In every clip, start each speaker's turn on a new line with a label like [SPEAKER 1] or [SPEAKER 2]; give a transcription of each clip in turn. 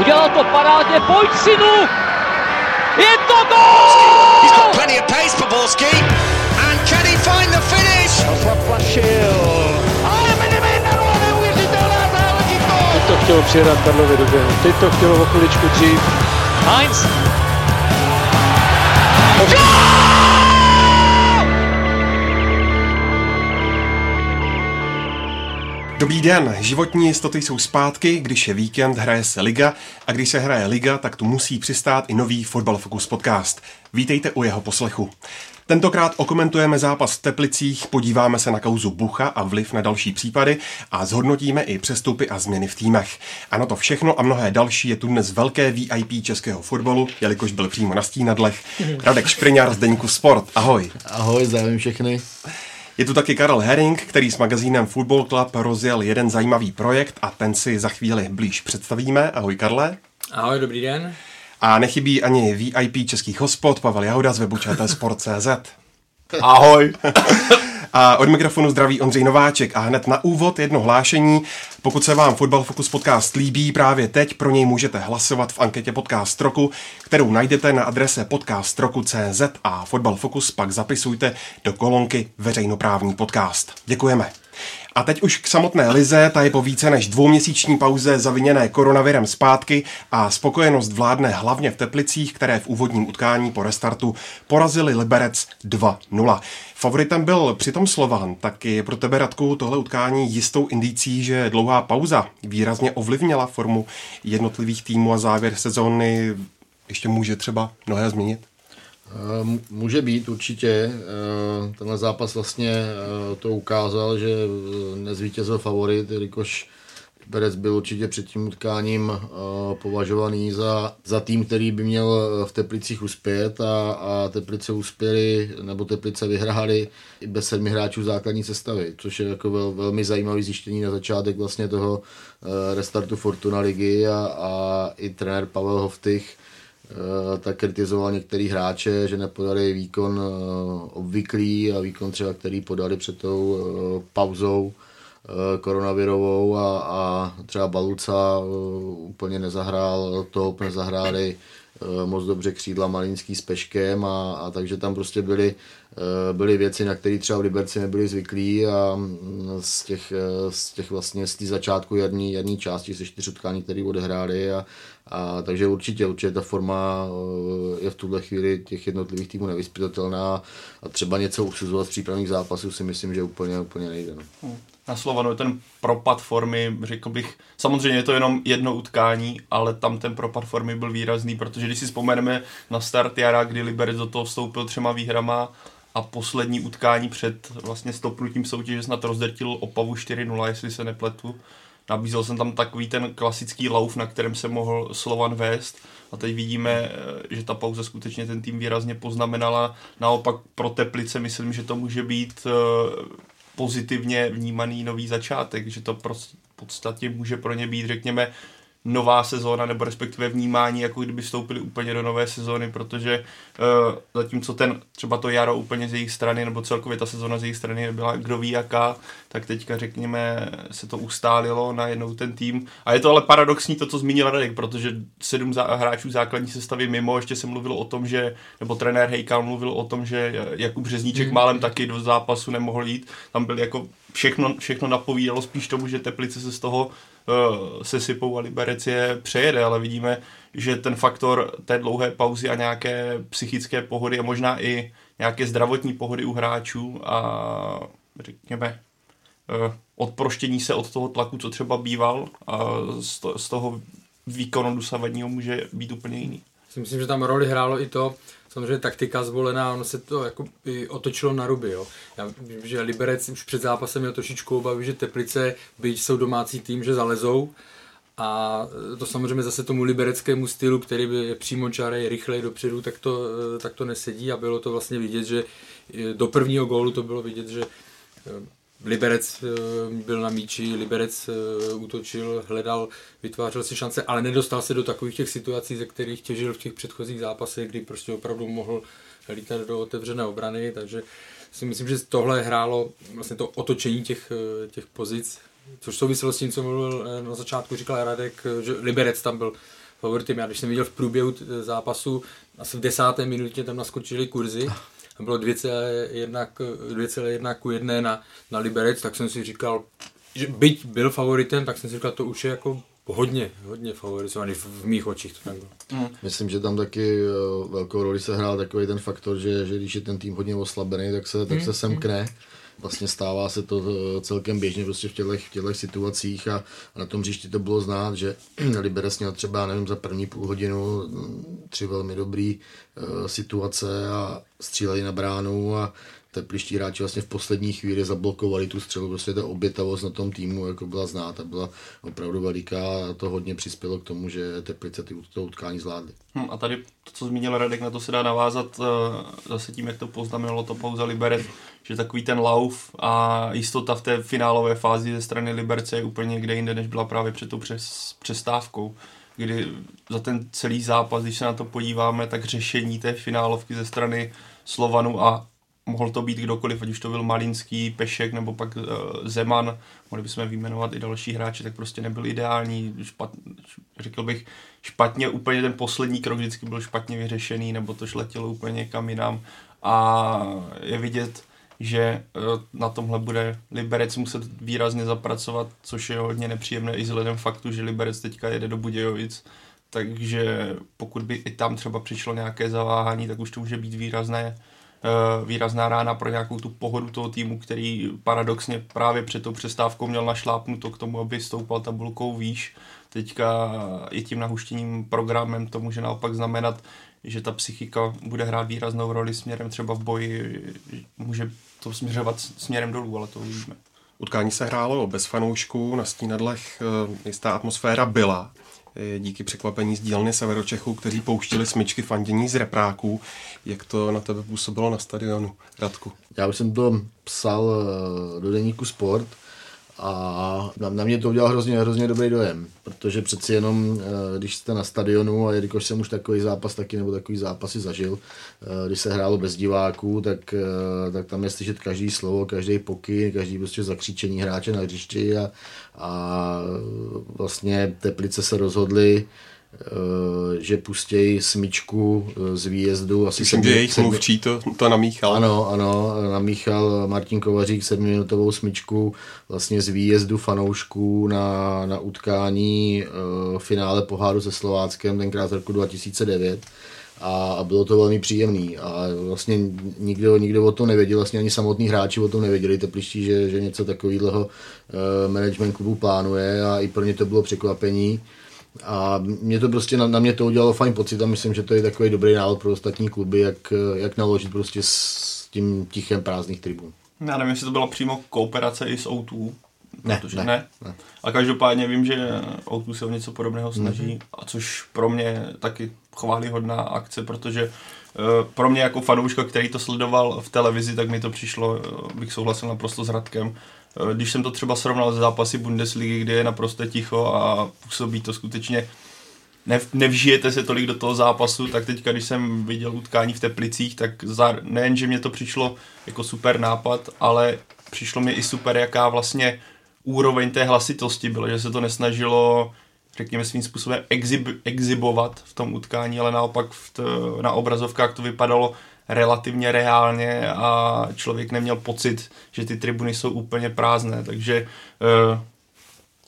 [SPEAKER 1] Udělal to parádně, pojď synu! Je to gol!
[SPEAKER 2] He's got plenty of pace for Borski. And can he find the finish?
[SPEAKER 1] Zaplašil.
[SPEAKER 3] Ale Benevenero, neuvěřitelná záležitost!
[SPEAKER 4] Teď to chtělo přijedat Karlovi do běhu. Teď to chtělo o chviličku dřív.
[SPEAKER 1] Heinz.
[SPEAKER 5] Dobrý den, životní jistoty jsou zpátky, když je víkend, hraje se liga a když se hraje liga, tak tu musí přistát i nový Fotbal Focus podcast. Vítejte u jeho poslechu. Tentokrát okomentujeme zápas v Teplicích, podíváme se na kauzu Bucha a vliv na další případy a zhodnotíme i přestupy a změny v týmech. Ano, to všechno a mnohé další je tu dnes velké VIP českého fotbalu, jelikož byl přímo na stínadlech. Radek Špriňar z Deníku Sport, ahoj.
[SPEAKER 6] Ahoj, zdravím všechny.
[SPEAKER 5] Je tu taky Karel Herring, který s magazínem Football Club rozjel jeden zajímavý projekt a ten si za chvíli blíž představíme. Ahoj Karle.
[SPEAKER 7] Ahoj, dobrý den.
[SPEAKER 5] A nechybí ani VIP českých hospod Pavel Jahoda z webu Sport.cz.
[SPEAKER 6] Ahoj.
[SPEAKER 5] A od mikrofonu zdraví Ondřej Nováček a hned na úvod jedno hlášení. Pokud se vám Fotbal Focus podcast líbí právě teď, pro něj můžete hlasovat v anketě Podcast Roku, kterou najdete na adrese podcastroku.cz a Fotbal Focus pak zapisujte do kolonky Veřejnoprávní podcast. Děkujeme. A teď už k samotné Lize, ta je po více než dvouměsíční pauze zaviněné koronavirem zpátky a spokojenost vládne hlavně v Teplicích, které v úvodním utkání po restartu porazili Liberec 2-0. Favoritem byl přitom Slovan, tak je pro tebe Radku tohle utkání jistou indicí, že dlouhá pauza výrazně ovlivnila formu jednotlivých týmů a závěr sezóny ještě může třeba mnohé změnit?
[SPEAKER 6] Eh, může být určitě. Eh, tenhle zápas vlastně eh, to ukázal, že nezvítězil favorit, jelikož Liberec byl určitě před tím utkáním považovaný za, za tým, který by měl v Teplicích uspět a, a Teplice uspěli, nebo Teplice vyhráli i bez sedmi hráčů základní sestavy, což je jako vel, velmi zajímavý zjištění na začátek vlastně toho restartu Fortuna ligy a, a i trenér Pavel Hoftych tak kritizoval některý hráče, že nepodali výkon eh, obvyklý a výkon třeba, který podali před tou eh, pauzou koronavirovou a, a třeba Baluca úplně nezahrál top, nezahráli moc dobře křídla Malinský s Peškem a, a takže tam prostě byly, byly věci, na které třeba v Liberci nebyli zvyklí a mm, z těch, z těch vlastně z té začátku jarní, jarní části se čtyř utkání, které odehráli a, a, takže určitě, určitě ta forma eh, je v tuhle chvíli těch jednotlivých týmů nevyspytatelná a třeba něco usuzovat z přípravných zápasů si myslím, že úplně, úplně nejde. No.
[SPEAKER 7] Hmm. Na Slovanu je ten propad formy, řekl bych, samozřejmě je to jenom jedno utkání, ale tam ten propad formy byl výrazný, protože když si vzpomeneme na start jara, kdy Liberec do toho vstoupil třema výhrama a poslední utkání před vlastně stopnutím soutěže snad rozdrtil Opavu 4-0, jestli se nepletu, Nabízel jsem tam takový ten klasický lauf, na kterém se mohl Slovan vést a teď vidíme, eh, že ta pauza skutečně ten tým výrazně poznamenala. Naopak pro Teplice myslím, že to může být eh, pozitivně vnímaný nový začátek, že to prostě v podstatě může pro ně být, řekněme, nová sezóna, nebo respektive vnímání, jako kdyby vstoupili úplně do nové sezóny, protože uh, zatímco ten třeba to jaro úplně z jejich strany, nebo celkově ta sezóna z jejich strany byla kdo ví jaká, tak teďka řekněme se to ustálilo na jednou ten tým. A je to ale paradoxní to, co zmínil Radek, protože sedm zá- hráčů základní sestavy mimo, ještě se mluvilo o tom, že, nebo trenér Hejkal mluvil o tom, že Jakub Březníček mm. málem taky do zápasu nemohl jít. Tam byl jako všechno, všechno napovídalo spíš tomu, že Teplice se z toho sesypou a Liberec je přejede, ale vidíme, že ten faktor té dlouhé pauzy a nějaké psychické pohody a možná i nějaké zdravotní pohody u hráčů a řekněme uh, odproštění se od toho tlaku, co třeba býval a z toho výkonu dosavadního může být úplně jiný.
[SPEAKER 4] Myslím, že tam roli hrálo i to, samozřejmě taktika zvolená, ono se to jako i otočilo na ruby. Jo. Já vím, že Liberec už před zápasem měl trošičku obavy, že Teplice, byť jsou domácí tým, že zalezou. A to samozřejmě zase tomu libereckému stylu, který by je přímo čarej rychleji dopředu, tak to, tak to nesedí a bylo to vlastně vidět, že do prvního gólu to bylo vidět, že Liberec eh, byl na míči, Liberec eh, útočil, hledal, vytvářel si šance, ale nedostal se do takových těch situací, ze kterých těžil v těch předchozích zápasech, kdy prostě opravdu mohl lítat do otevřené obrany, takže si myslím, že tohle hrálo vlastně to otočení těch, eh, těch pozic, což souviselo s tím, co mluvil na začátku, říkal Radek, že Liberec tam byl favoritem. Já když jsem viděl v průběhu zápasu, asi v desáté minutě tam naskočili kurzy, a bylo 2,1 ku 1 na, na Liberec, tak jsem si říkal, že byť byl favoritem, tak jsem si říkal, to už je jako hodně, hodně favorizovaný v, v mých očích. To tak bylo.
[SPEAKER 6] Hmm. Myslím, že tam taky uh, velkou roli se hrál takový ten faktor, že, že když je ten tým hodně oslabený, tak se, tak hmm. se semkne. Vlastně stává se to uh, celkem běžně prostě v těchto, v těchto situacích a, a na tom příští to bylo znát, že Liberec měl třeba, nevím, za první půl hodinu mm, tři velmi dobré uh, situace a stříleli na bránu a tepliští hráči vlastně v poslední chvíli zablokovali tu střelu, prostě ta obětavost na tom týmu jako byla znát a byla opravdu veliká a to hodně přispělo k tomu, že Teplice ty, to utkání zvládly.
[SPEAKER 7] Hmm, a tady to, co zmínil Radek, na to se dá navázat uh, zase tím, jak to poznamenalo to pouze Liberec, že takový ten lauf a jistota v té finálové fázi ze strany Liberce je úplně někde jinde, než byla právě před tou přes, přestávkou kdy za ten celý zápas, když se na to podíváme, tak řešení té finálovky ze strany Slovanu a mohl to být kdokoliv, ať už to byl Malinský, Pešek nebo pak uh, Zeman, mohli bychom vyjmenovat i další hráči, tak prostě nebyl ideální, špat, řekl bych špatně, úplně ten poslední krok vždycky byl špatně vyřešený, nebo to šletělo úplně někam jinam. A je vidět, že uh, na tomhle bude Liberec muset výrazně zapracovat, což je hodně nepříjemné i vzhledem faktu, že Liberec teďka jede do Budějovic, takže pokud by i tam třeba přišlo nějaké zaváhání, tak už to může být výrazné. Eh, výrazná rána pro nějakou tu pohodu toho týmu, který paradoxně právě před tou přestávkou měl našlápnuto k tomu, aby stoupal tabulkou výš. Teďka i tím nahuštěním programem to může naopak znamenat, že ta psychika bude hrát výraznou roli směrem třeba v boji, může to směřovat směrem dolů, ale to uvidíme.
[SPEAKER 5] Utkání se hrálo bez fanoušků, na stínadlech eh, jistá atmosféra byla díky překvapení z dílny Severočechů, kteří pouštili smyčky fandění z repráků. Jak to na tebe působilo na stadionu, Radku?
[SPEAKER 6] Já už jsem to psal eh, do deníku Sport a na, na mě to udělal hrozně, hrozně dobrý dojem, protože přeci jenom, eh, když jste na stadionu a jelikož jsem už takový zápas taky nebo takový zápasy zažil, eh, když se hrálo bez diváků, tak, eh, tak tam je slyšet každý slovo, každý poky, každý prostě zakřičení hráče na hřišti a, a vlastně Teplice se rozhodly, že pustějí smyčku eh, z výjezdu.
[SPEAKER 5] Asi Myslím, že jejich mluvčí to, to namíchal.
[SPEAKER 6] Ano, ano, namíchal Martin Kovařík sedmiminutovou smyčku vlastně z výjezdu fanoušků na, na utkání uh, finále poháru se Slováckem tenkrát v roku 2009 a, bylo to velmi příjemný a vlastně nikdo, nikdo o tom nevěděl, vlastně ani samotní hráči o tom nevěděli, tepliští, že, že něco takového management klubu plánuje a i pro ně to bylo překvapení. A mě to prostě, na, na mě to udělalo fajn pocit a myslím, že to je takový dobrý návod pro ostatní kluby, jak, jak naložit prostě s tím tichem prázdných tribun.
[SPEAKER 7] Já nevím, jestli to byla přímo kooperace i s O2,
[SPEAKER 6] ne, protože, ne,
[SPEAKER 7] ne. ne. A každopádně vím, že O2 se o něco podobného snaží, mm-hmm. a což pro mě taky chválihodná akce, protože uh, pro mě jako fanouška, který to sledoval v televizi, tak mi to přišlo, uh, bych souhlasil naprosto s Radkem, Eh, když jsem to třeba srovnal s zápasy Bundesligy, kde je naprosto ticho a působí to skutečně nev, nevžijete se tolik do toho zápasu, tak teďka, když jsem viděl utkání v Teplicích, tak za, nejen, že mě to přišlo jako super nápad, ale přišlo mi i super, jaká vlastně úroveň té hlasitosti byla, že se to nesnažilo řekněme svým způsobem exib, exibovat v tom utkání, ale naopak v t, na obrazovkách to vypadalo relativně reálně a člověk neměl pocit, že ty tribuny jsou úplně prázdné, takže uh,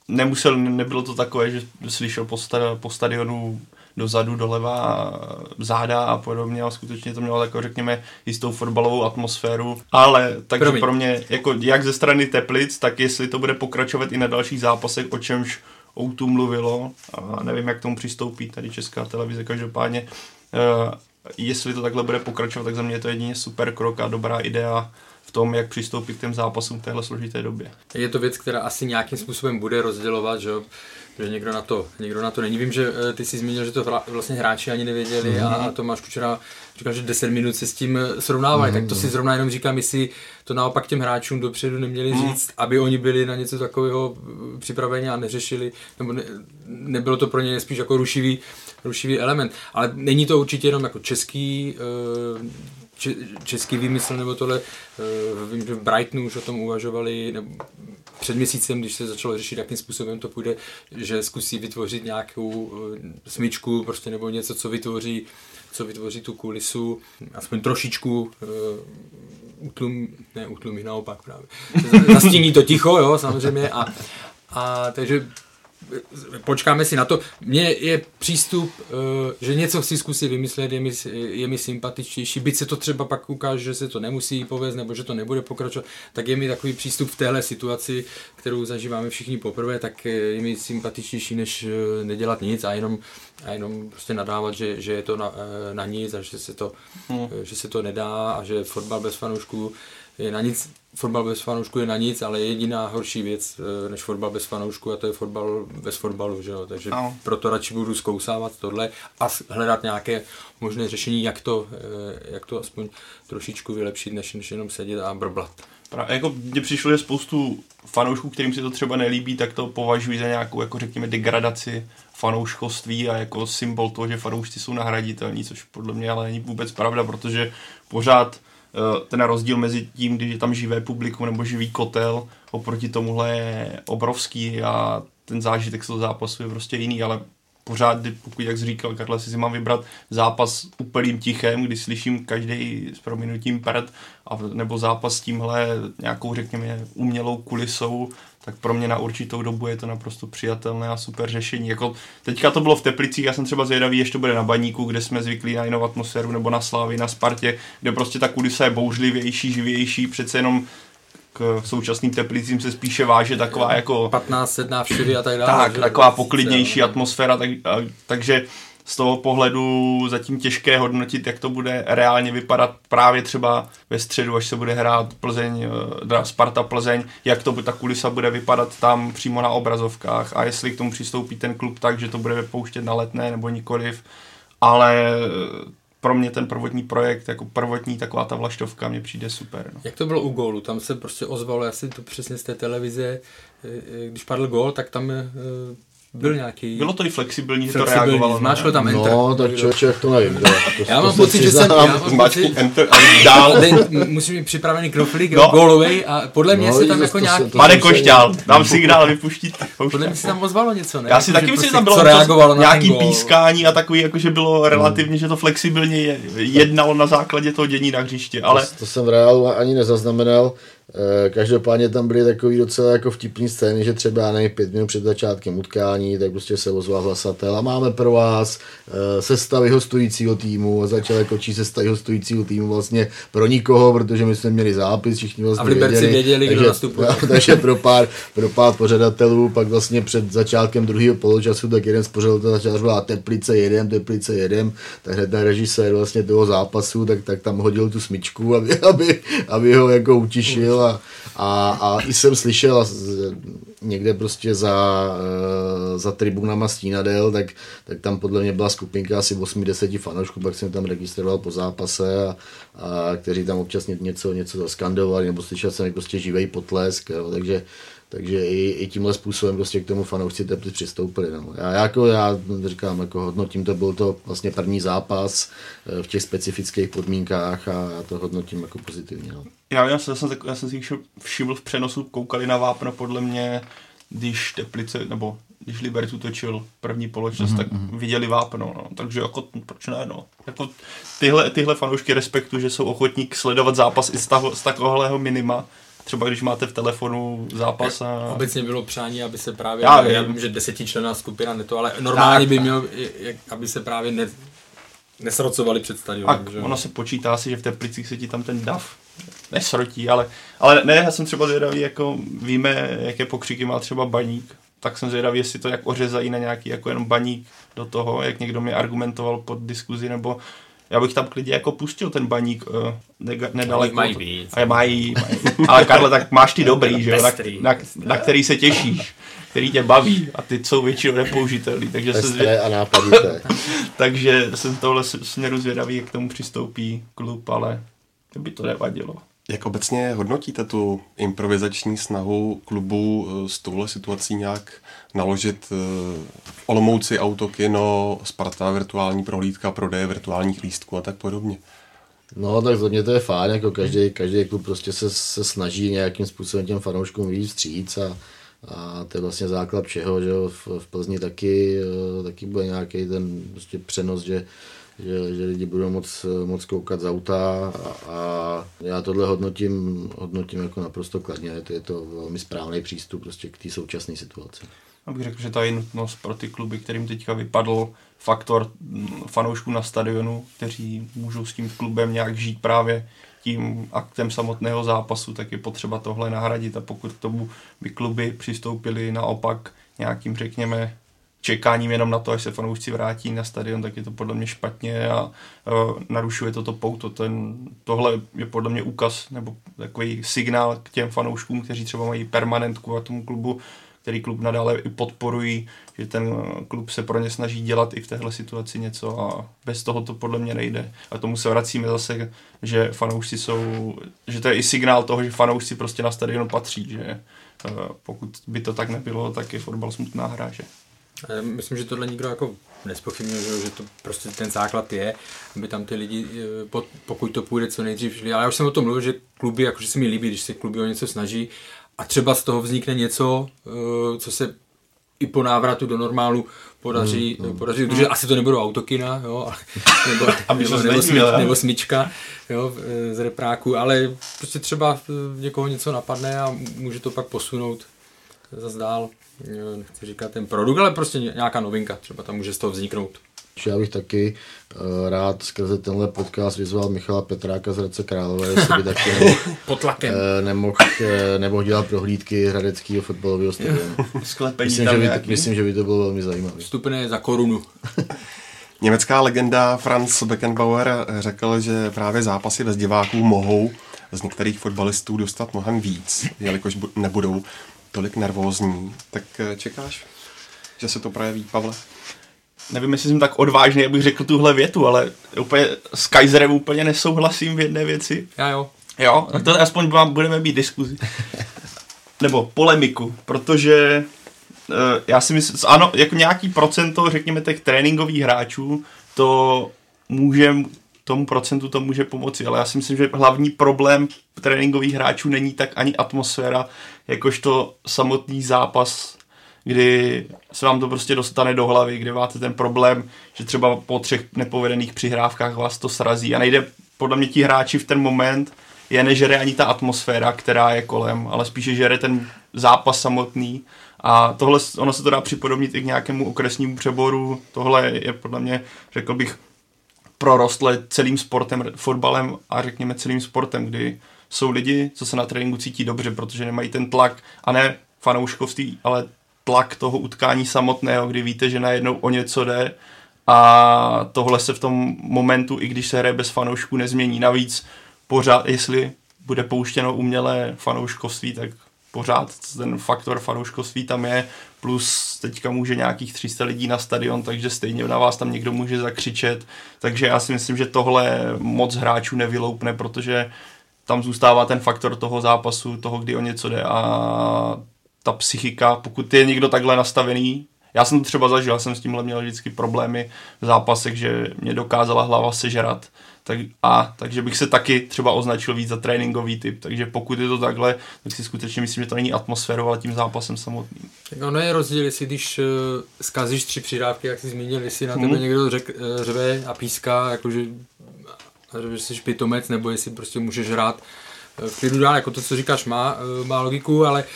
[SPEAKER 7] nemusel, nebylo to takové, že slyšel po, sta, po stadionu dozadu, doleva, záda a podobně a skutečně to mělo takovou, řekněme, jistou fotbalovou atmosféru, ale takže Promiň. pro mě, jako jak ze strany Teplic, tak jestli to bude pokračovat i na dalších zápasech, o čemž Outu mluvilo a nevím, jak tomu přistoupí tady Česká televize, každopádně uh, jestli to takhle bude pokračovat, tak za mě je to jedině super krok a dobrá idea v tom, jak přistoupit k těm zápasům v téhle složité době.
[SPEAKER 4] Je to věc, která asi nějakým způsobem bude rozdělovat, že že někdo na to, někdo na to není. Vím, že eh, ty jsi zmínil, že to vlastně hráči ani nevěděli mm-hmm. a Tomáš Kučera říkal, že 10 minut se s tím eh, srovnávají, mm-hmm. tak to si zrovna jenom říkám, jestli to naopak těm hráčům dopředu neměli mm. říct, aby oni byli na něco takového eh, připraveni a neřešili, nebo ne, nebylo to pro ně spíš jako rušivý, rušivý element. Ale není to určitě jenom jako český český výmysl nebo tohle. Uh, vím, že v Brightonu už o tom uvažovali, nebo před měsícem, když se začalo řešit, jakým způsobem to půjde, že zkusí vytvořit nějakou uh, smyčku prostě nebo něco, co vytvoří, co vytvoří tu kulisu, aspoň trošičku utlum, ne utlumí, naopak právě. Zastíní to ticho, jo, samozřejmě. A, a takže počkáme si na to. Mně je přístup, eh, že něco chci zkusit vymyslet, je mi, je mi sympatičtější, byť se to třeba pak ukáže, že se to nemusí povést, nebo že to nebude pokračovat, tak je mi takový přístup v téhle situaci, kterou zažíváme všichni poprvé, tak je mi sympatičtější, než eh, nedělat nic a jenom, a jenom prostě nadávat, že, že je to na, eh, na nic a že se, to, hmm. že se to nedá a že fotbal bez fanoušků je na nic, fotbal bez fanoušku je na nic, ale je jediná horší věc eh, než fotbal bez fanoušku a to je fotbal bez fotbalu, že jo? takže no. proto radši budu zkousávat tohle a hledat nějaké možné řešení, jak to, eh, jak to aspoň trošičku vylepšit, než, než jenom sedět a brblat.
[SPEAKER 7] Právě, jako mně přišlo, že spoustu fanoušků, kterým si to třeba nelíbí, tak to považují za nějakou, jako řekněme, degradaci fanouškovství a jako symbol toho, že fanoušci jsou nahraditelní, což podle mě ale není vůbec pravda, protože pořád ten rozdíl mezi tím, když je tam živé publikum nebo živý kotel, oproti tomuhle je obrovský a ten zážitek z toho zápasu je prostě jiný, ale pořád, pokud, jak jsi říkal, Karle, si, si mám vybrat zápas úplným tichem, kdy slyším každý s prominutím prd, a, nebo zápas s tímhle nějakou, řekněme, umělou kulisou, tak pro mě na určitou dobu je to naprosto přijatelné a super řešení. Jako teďka to bylo v Teplicích, já jsem třeba zvědavý, ještě to bude na Baníku, kde jsme zvyklí na jinou atmosféru, nebo na Slávy, na Spartě, kde prostě ta kulisa je bouřlivější, živější, přece jenom k současným Teplicím se spíše váže taková jako...
[SPEAKER 4] 15 návštěvy a tak dále.
[SPEAKER 7] Tak, taková poklidnější atmosféra, tak, takže z toho pohledu zatím těžké hodnotit, jak to bude reálně vypadat právě třeba ve středu, až se bude hrát Plzeň, eh, Sparta Plzeň, jak to ta kulisa bude vypadat tam přímo na obrazovkách a jestli k tomu přistoupí ten klub tak, že to bude vypouštět na letné nebo nikoliv, ale eh, pro mě ten prvotní projekt, jako prvotní taková ta vlaštovka, mě přijde super. No.
[SPEAKER 4] Jak to bylo u gólu? Tam se prostě ozvalo, já si to přesně z té televize, eh, když padl gól, tak tam byl nějaký...
[SPEAKER 7] Bylo to i flexibilní, že to reagovalo.
[SPEAKER 4] Zmáčklo tam enter.
[SPEAKER 6] No, tak člověk to nevím. To,
[SPEAKER 4] já mám pocit, že jsem... Já mám
[SPEAKER 7] pocit, enter a dál.
[SPEAKER 4] musím mít připravený knoflík, no. gólovej a podle mě no, se tam jako nějaký...
[SPEAKER 7] Pane Košťál, dám signál, vypuštit.
[SPEAKER 4] Podle mě se tam ozvalo něco, ne?
[SPEAKER 7] Já si jako, taky myslím, že tam bylo nějaký pískání a takový, jakože bylo relativně, že to flexibilně jednalo na základě toho dění na hřiště, ale...
[SPEAKER 6] To jsem v reálu ani nezaznamenal. Eh, každopádně tam byly takový docela jako vtipný scény, že třeba nevím, pět minut před začátkem utkání, tak prostě se ozval hlasatel a máme pro vás eh, sestavy hostujícího týmu a začal jako číst sestavy hostujícího týmu vlastně pro nikoho, protože my jsme měli zápis, všichni vlastně
[SPEAKER 4] a v Liberci věděli, věděli takže, kdo nastupuje.
[SPEAKER 6] takže pro pár, pro pár pořadatelů, pak vlastně před začátkem druhého poločasu, tak jeden z pořadatelů začal říkat Teplice jedem, Teplice jedem, tak hned ten režisér vlastně toho zápasu, tak, tak tam hodil tu smyčku, aby, aby, aby ho jako utišil a, a, a i jsem slyšel někde prostě za, eh, za tribunama Stínadel, tak, tak tam podle mě byla skupinka asi 8-10 fanoušků, pak jsem tam registroval po zápase a, a kteří tam občas něco, něco zaskandovali, nebo slyšel jsem prostě živej potlesk, jo, takže takže i, i tímhle způsobem prostě k tomu fanoušci Teplic přistoupili. No. Já, jako, já říkám, jako hodnotím to, byl to vlastně první zápas eh, v těch specifických podmínkách a já to hodnotím jako pozitivně. No.
[SPEAKER 7] Já, já, jsem, já jsem si všiml v přenosu, koukali na vápno, podle mě, když Teplice, nebo když Liberec utočil první poločas, mm-hmm. tak mhm. viděli vápno, no. takže jako, proč ne, no. Jako tyhle, tyhle fanoušky respektu, že jsou ochotní sledovat zápas i z, taho, z takového minima, třeba když máte v telefonu zápas a...
[SPEAKER 4] Obecně bylo přání, aby se právě, já, já vím, že desetičlená skupina ne to, ale normálně tak, by měl, aby se právě ne, nesrocovali před stadionem.
[SPEAKER 7] A ono se počítá si, že v Teplicích se ti tam ten dav nesrotí, ale, ale ne, já jsem třeba zvědavý, jako víme, jaké pokřiky má třeba baník, tak jsem zvědavý, jestli to jak ořezají na nějaký jako jenom baník do toho, jak někdo mi argumentoval pod diskuzi, nebo já bych tam klidně jako pustil ten baník uh, nega, nedaleko.
[SPEAKER 4] Mají víc.
[SPEAKER 7] A mají, mají. Ale Karle, tak máš ty dobrý, že jo, na, na, na, který se těšíš, který tě baví a ty jsou většinou nepoužitelný. Takže se zvě...
[SPEAKER 6] a nápadité.
[SPEAKER 7] takže jsem tohle směru zvědavý, jak k tomu přistoupí klub, ale by to nevadilo.
[SPEAKER 5] Jak obecně hodnotíte tu improvizační snahu klubu eh, s touhle situací nějak naložit v eh, Olomouci autokino, Sparta virtuální prohlídka, prodeje virtuálních lístků a tak podobně?
[SPEAKER 6] No, tak za mě to je fajn, jako každý, každý klub prostě se, se snaží nějakým způsobem těm fanouškům víc vstříc a, a to je vlastně základ všeho, že v, v Plzni taky, eh, taky bude nějaký ten prostě přenos, že, že, že lidi budou moc, moc koukat z auta a, a já tohle hodnotím, hodnotím jako naprosto kladně, to je to velmi správný přístup prostě k té současné situaci.
[SPEAKER 7] Abych řekl, že ta je nutnost pro ty kluby, kterým teďka vypadl faktor fanoušků na stadionu, kteří můžou s tím klubem nějak žít právě tím aktem samotného zápasu, tak je potřeba tohle nahradit a pokud k tomu by kluby přistoupili naopak nějakým, řekněme, čekáním jenom na to, až se fanoušci vrátí na stadion, tak je to podle mě špatně a uh, narušuje toto pouto. Ten, tohle je podle mě úkaz nebo takový signál k těm fanouškům, kteří třeba mají permanentku a tomu klubu, který klub nadále i podporují, že ten klub se pro ně snaží dělat i v téhle situaci něco a bez toho to podle mě nejde. A tomu se vracíme zase, že fanoušci jsou, že to je i signál toho, že fanoušci prostě na stadionu patří, že pokud by to tak nebylo, tak je fotbal smutná hra, že?
[SPEAKER 4] Myslím, že tohle nikdo jako nespochybnil, že to prostě ten základ je, aby tam ty lidi, pokud to půjde co nejdřív šli. Ale já už jsem o tom mluvil, že kluby, jakože se mi líbí, když se kluby o něco snaží a třeba z toho vznikne něco, eh, co se i po návratu do normálu podaří, mm, mm. podaří protože asi to nebudou autokina, jo, nebo, nebo, nebo, smyč, nebo smyčka jo, z repráku, ale prostě třeba někoho něco napadne a může to pak posunout zase dál. Nechci říkat ten produkt, ale prostě nějaká novinka, třeba tam může z toho vzniknout.
[SPEAKER 6] Já bych taky uh, rád skrze tenhle podcast vyzval Michala Petráka z Hradce Králové, jestli by taky nemohl,
[SPEAKER 4] Pod tlakem.
[SPEAKER 6] Uh, nemohl, uh, nemohl dělat prohlídky hradeckého fotbalového stadionu. myslím, že by, myslím, že by to bylo velmi zajímavé.
[SPEAKER 4] Vstupné za korunu.
[SPEAKER 5] Německá legenda Franz Beckenbauer řekl, že právě zápasy bez diváků mohou z některých fotbalistů dostat mnohem víc, jelikož nebudou tolik nervózní. Tak čekáš, že se to projeví, Pavle?
[SPEAKER 7] Nevím, jestli jsem tak odvážný, abych řekl tuhle větu, ale úplně s Kaiserem úplně nesouhlasím v jedné věci.
[SPEAKER 4] Já jo.
[SPEAKER 7] Jo, tak to aspoň budeme mít diskuzi. Nebo polemiku, protože uh, já si myslím, ano, jako nějaký procento, řekněme, těch tréninkových hráčů, to může, tomu procentu to může pomoci, ale já si myslím, že hlavní problém tréninkových hráčů není tak ani atmosféra, jakožto samotný zápas kdy se vám to prostě dostane do hlavy, kdy máte ten problém, že třeba po třech nepovedených přihrávkách vás to srazí. A nejde podle mě ti hráči v ten moment je nežere ani ta atmosféra, která je kolem, ale spíše žere ten zápas samotný. A tohle, ono se to dá připodobnit i k nějakému okresnímu přeboru, tohle je podle mě, řekl bych, prorostle celým sportem, fotbalem a řekněme celým sportem, kdy jsou lidi, co se na tréninku cítí dobře, protože nemají ten tlak. A ne fanouškovství, ale tlak toho utkání samotného, kdy víte, že najednou o něco jde. A tohle se v tom momentu, i když se hraje bez fanoušků, nezmění. Navíc pořád, jestli bude pouštěno umělé fanouškovství, tak pořád ten faktor fanouškovství tam je, plus teďka může nějakých 300 lidí na stadion, takže stejně na vás tam někdo může zakřičet, takže já si myslím, že tohle moc hráčů nevyloupne, protože tam zůstává ten faktor toho zápasu, toho, kdy o něco jde. A ta psychika, pokud je někdo takhle nastavený, já jsem to třeba zažil, já jsem s tímhle měl vždycky problémy v zápasech, že mě dokázala hlava sežrat. Tak, a takže bych se taky třeba označil víc za tréninkový typ. Takže pokud je to takhle, tak si skutečně myslím, že to není atmosférou, ale tím zápasem samotným.
[SPEAKER 4] Tak ono je rozdíl, jestli když uh, zkazíš tři přidávky, jak jsi zmínil, jestli na tebe hmm. někdo řek, uh, řve a píská, jakože že jsi pitomec, nebo jestli prostě můžeš hrát uh, v klidu dál, jako to, co říkáš, má, uh, má logiku, ale uh,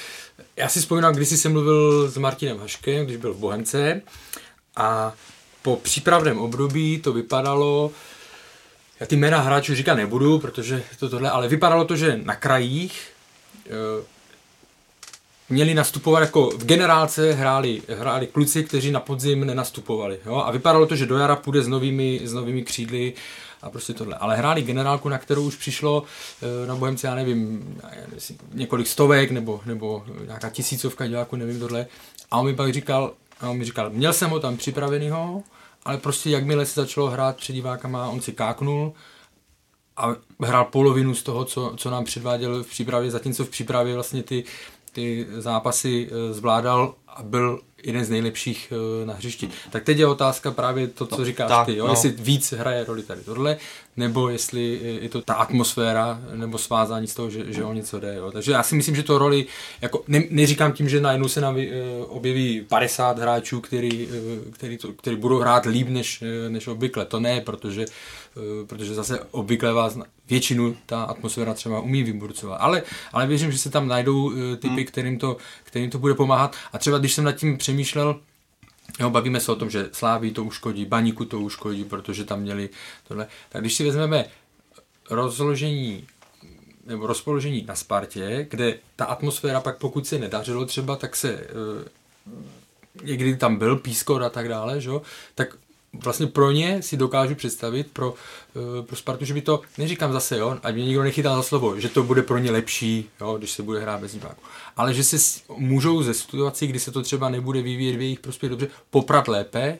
[SPEAKER 4] já si vzpomínám, když jsem mluvil s Martinem Haškem, když byl v Bohemce a po přípravném období to vypadalo, já ty jména hráčů říkat nebudu, protože to tohle, ale vypadalo to, že na krajích e, měli nastupovat jako v generálce hráli, hráli kluci, kteří na podzim nenastupovali. Jo? A vypadalo to, že do jara půjde s novými, s novými křídly a prostě tohle. Ale hráli generálku, na kterou už přišlo eh, na Bohemce, já nevím, několik stovek nebo, nebo nějaká tisícovka diváků, nevím tohle. A on mi pak říkal, a on mi říkal, měl jsem ho tam připravenýho, ale prostě jakmile se začalo hrát před divákama, on si káknul a hrál polovinu z toho, co, co nám předváděl v přípravě, zatímco v přípravě vlastně ty, ty zápasy eh, zvládal a byl jeden z nejlepších uh, na hřišti. Tak teď je otázka právě to, co no, říkáš tak, ty, jo? No. jestli víc hraje roli tady tohle, nebo jestli je to ta atmosféra, nebo svázání z toho, že, že o něco jde. Jo? Takže já si myslím, že to roli, jako, ne, neříkám tím, že najednou se nám uh, objeví 50 hráčů, který, uh, který, to, který budou hrát líp než, než obvykle. To ne, protože protože zase obvykle vás většinu ta atmosféra třeba umí vyburcovat. Ale, ale věřím, že se tam najdou typy, hmm. kterým, to, kterým to bude pomáhat. A třeba když jsem nad tím přemýšlel, Jo, bavíme se o tom, že Sláví to uškodí, Baníku to uškodí, protože tam měli tohle. Tak když si vezmeme rozložení nebo rozpoložení na Spartě, kde ta atmosféra pak pokud se nedařilo třeba, tak se e, někdy tam byl pískor a tak dále, že? tak vlastně pro ně si dokážu představit, pro, eh, pro Spartu, že by to, neříkám zase, jo, ať mě nikdo nechytá za slovo, že to bude pro ně lepší, jo, když se bude hrát bez diváků. Ale že se můžou ze situací, kdy se to třeba nebude vyvíjet v jejich prospěch dobře, poprat lépe,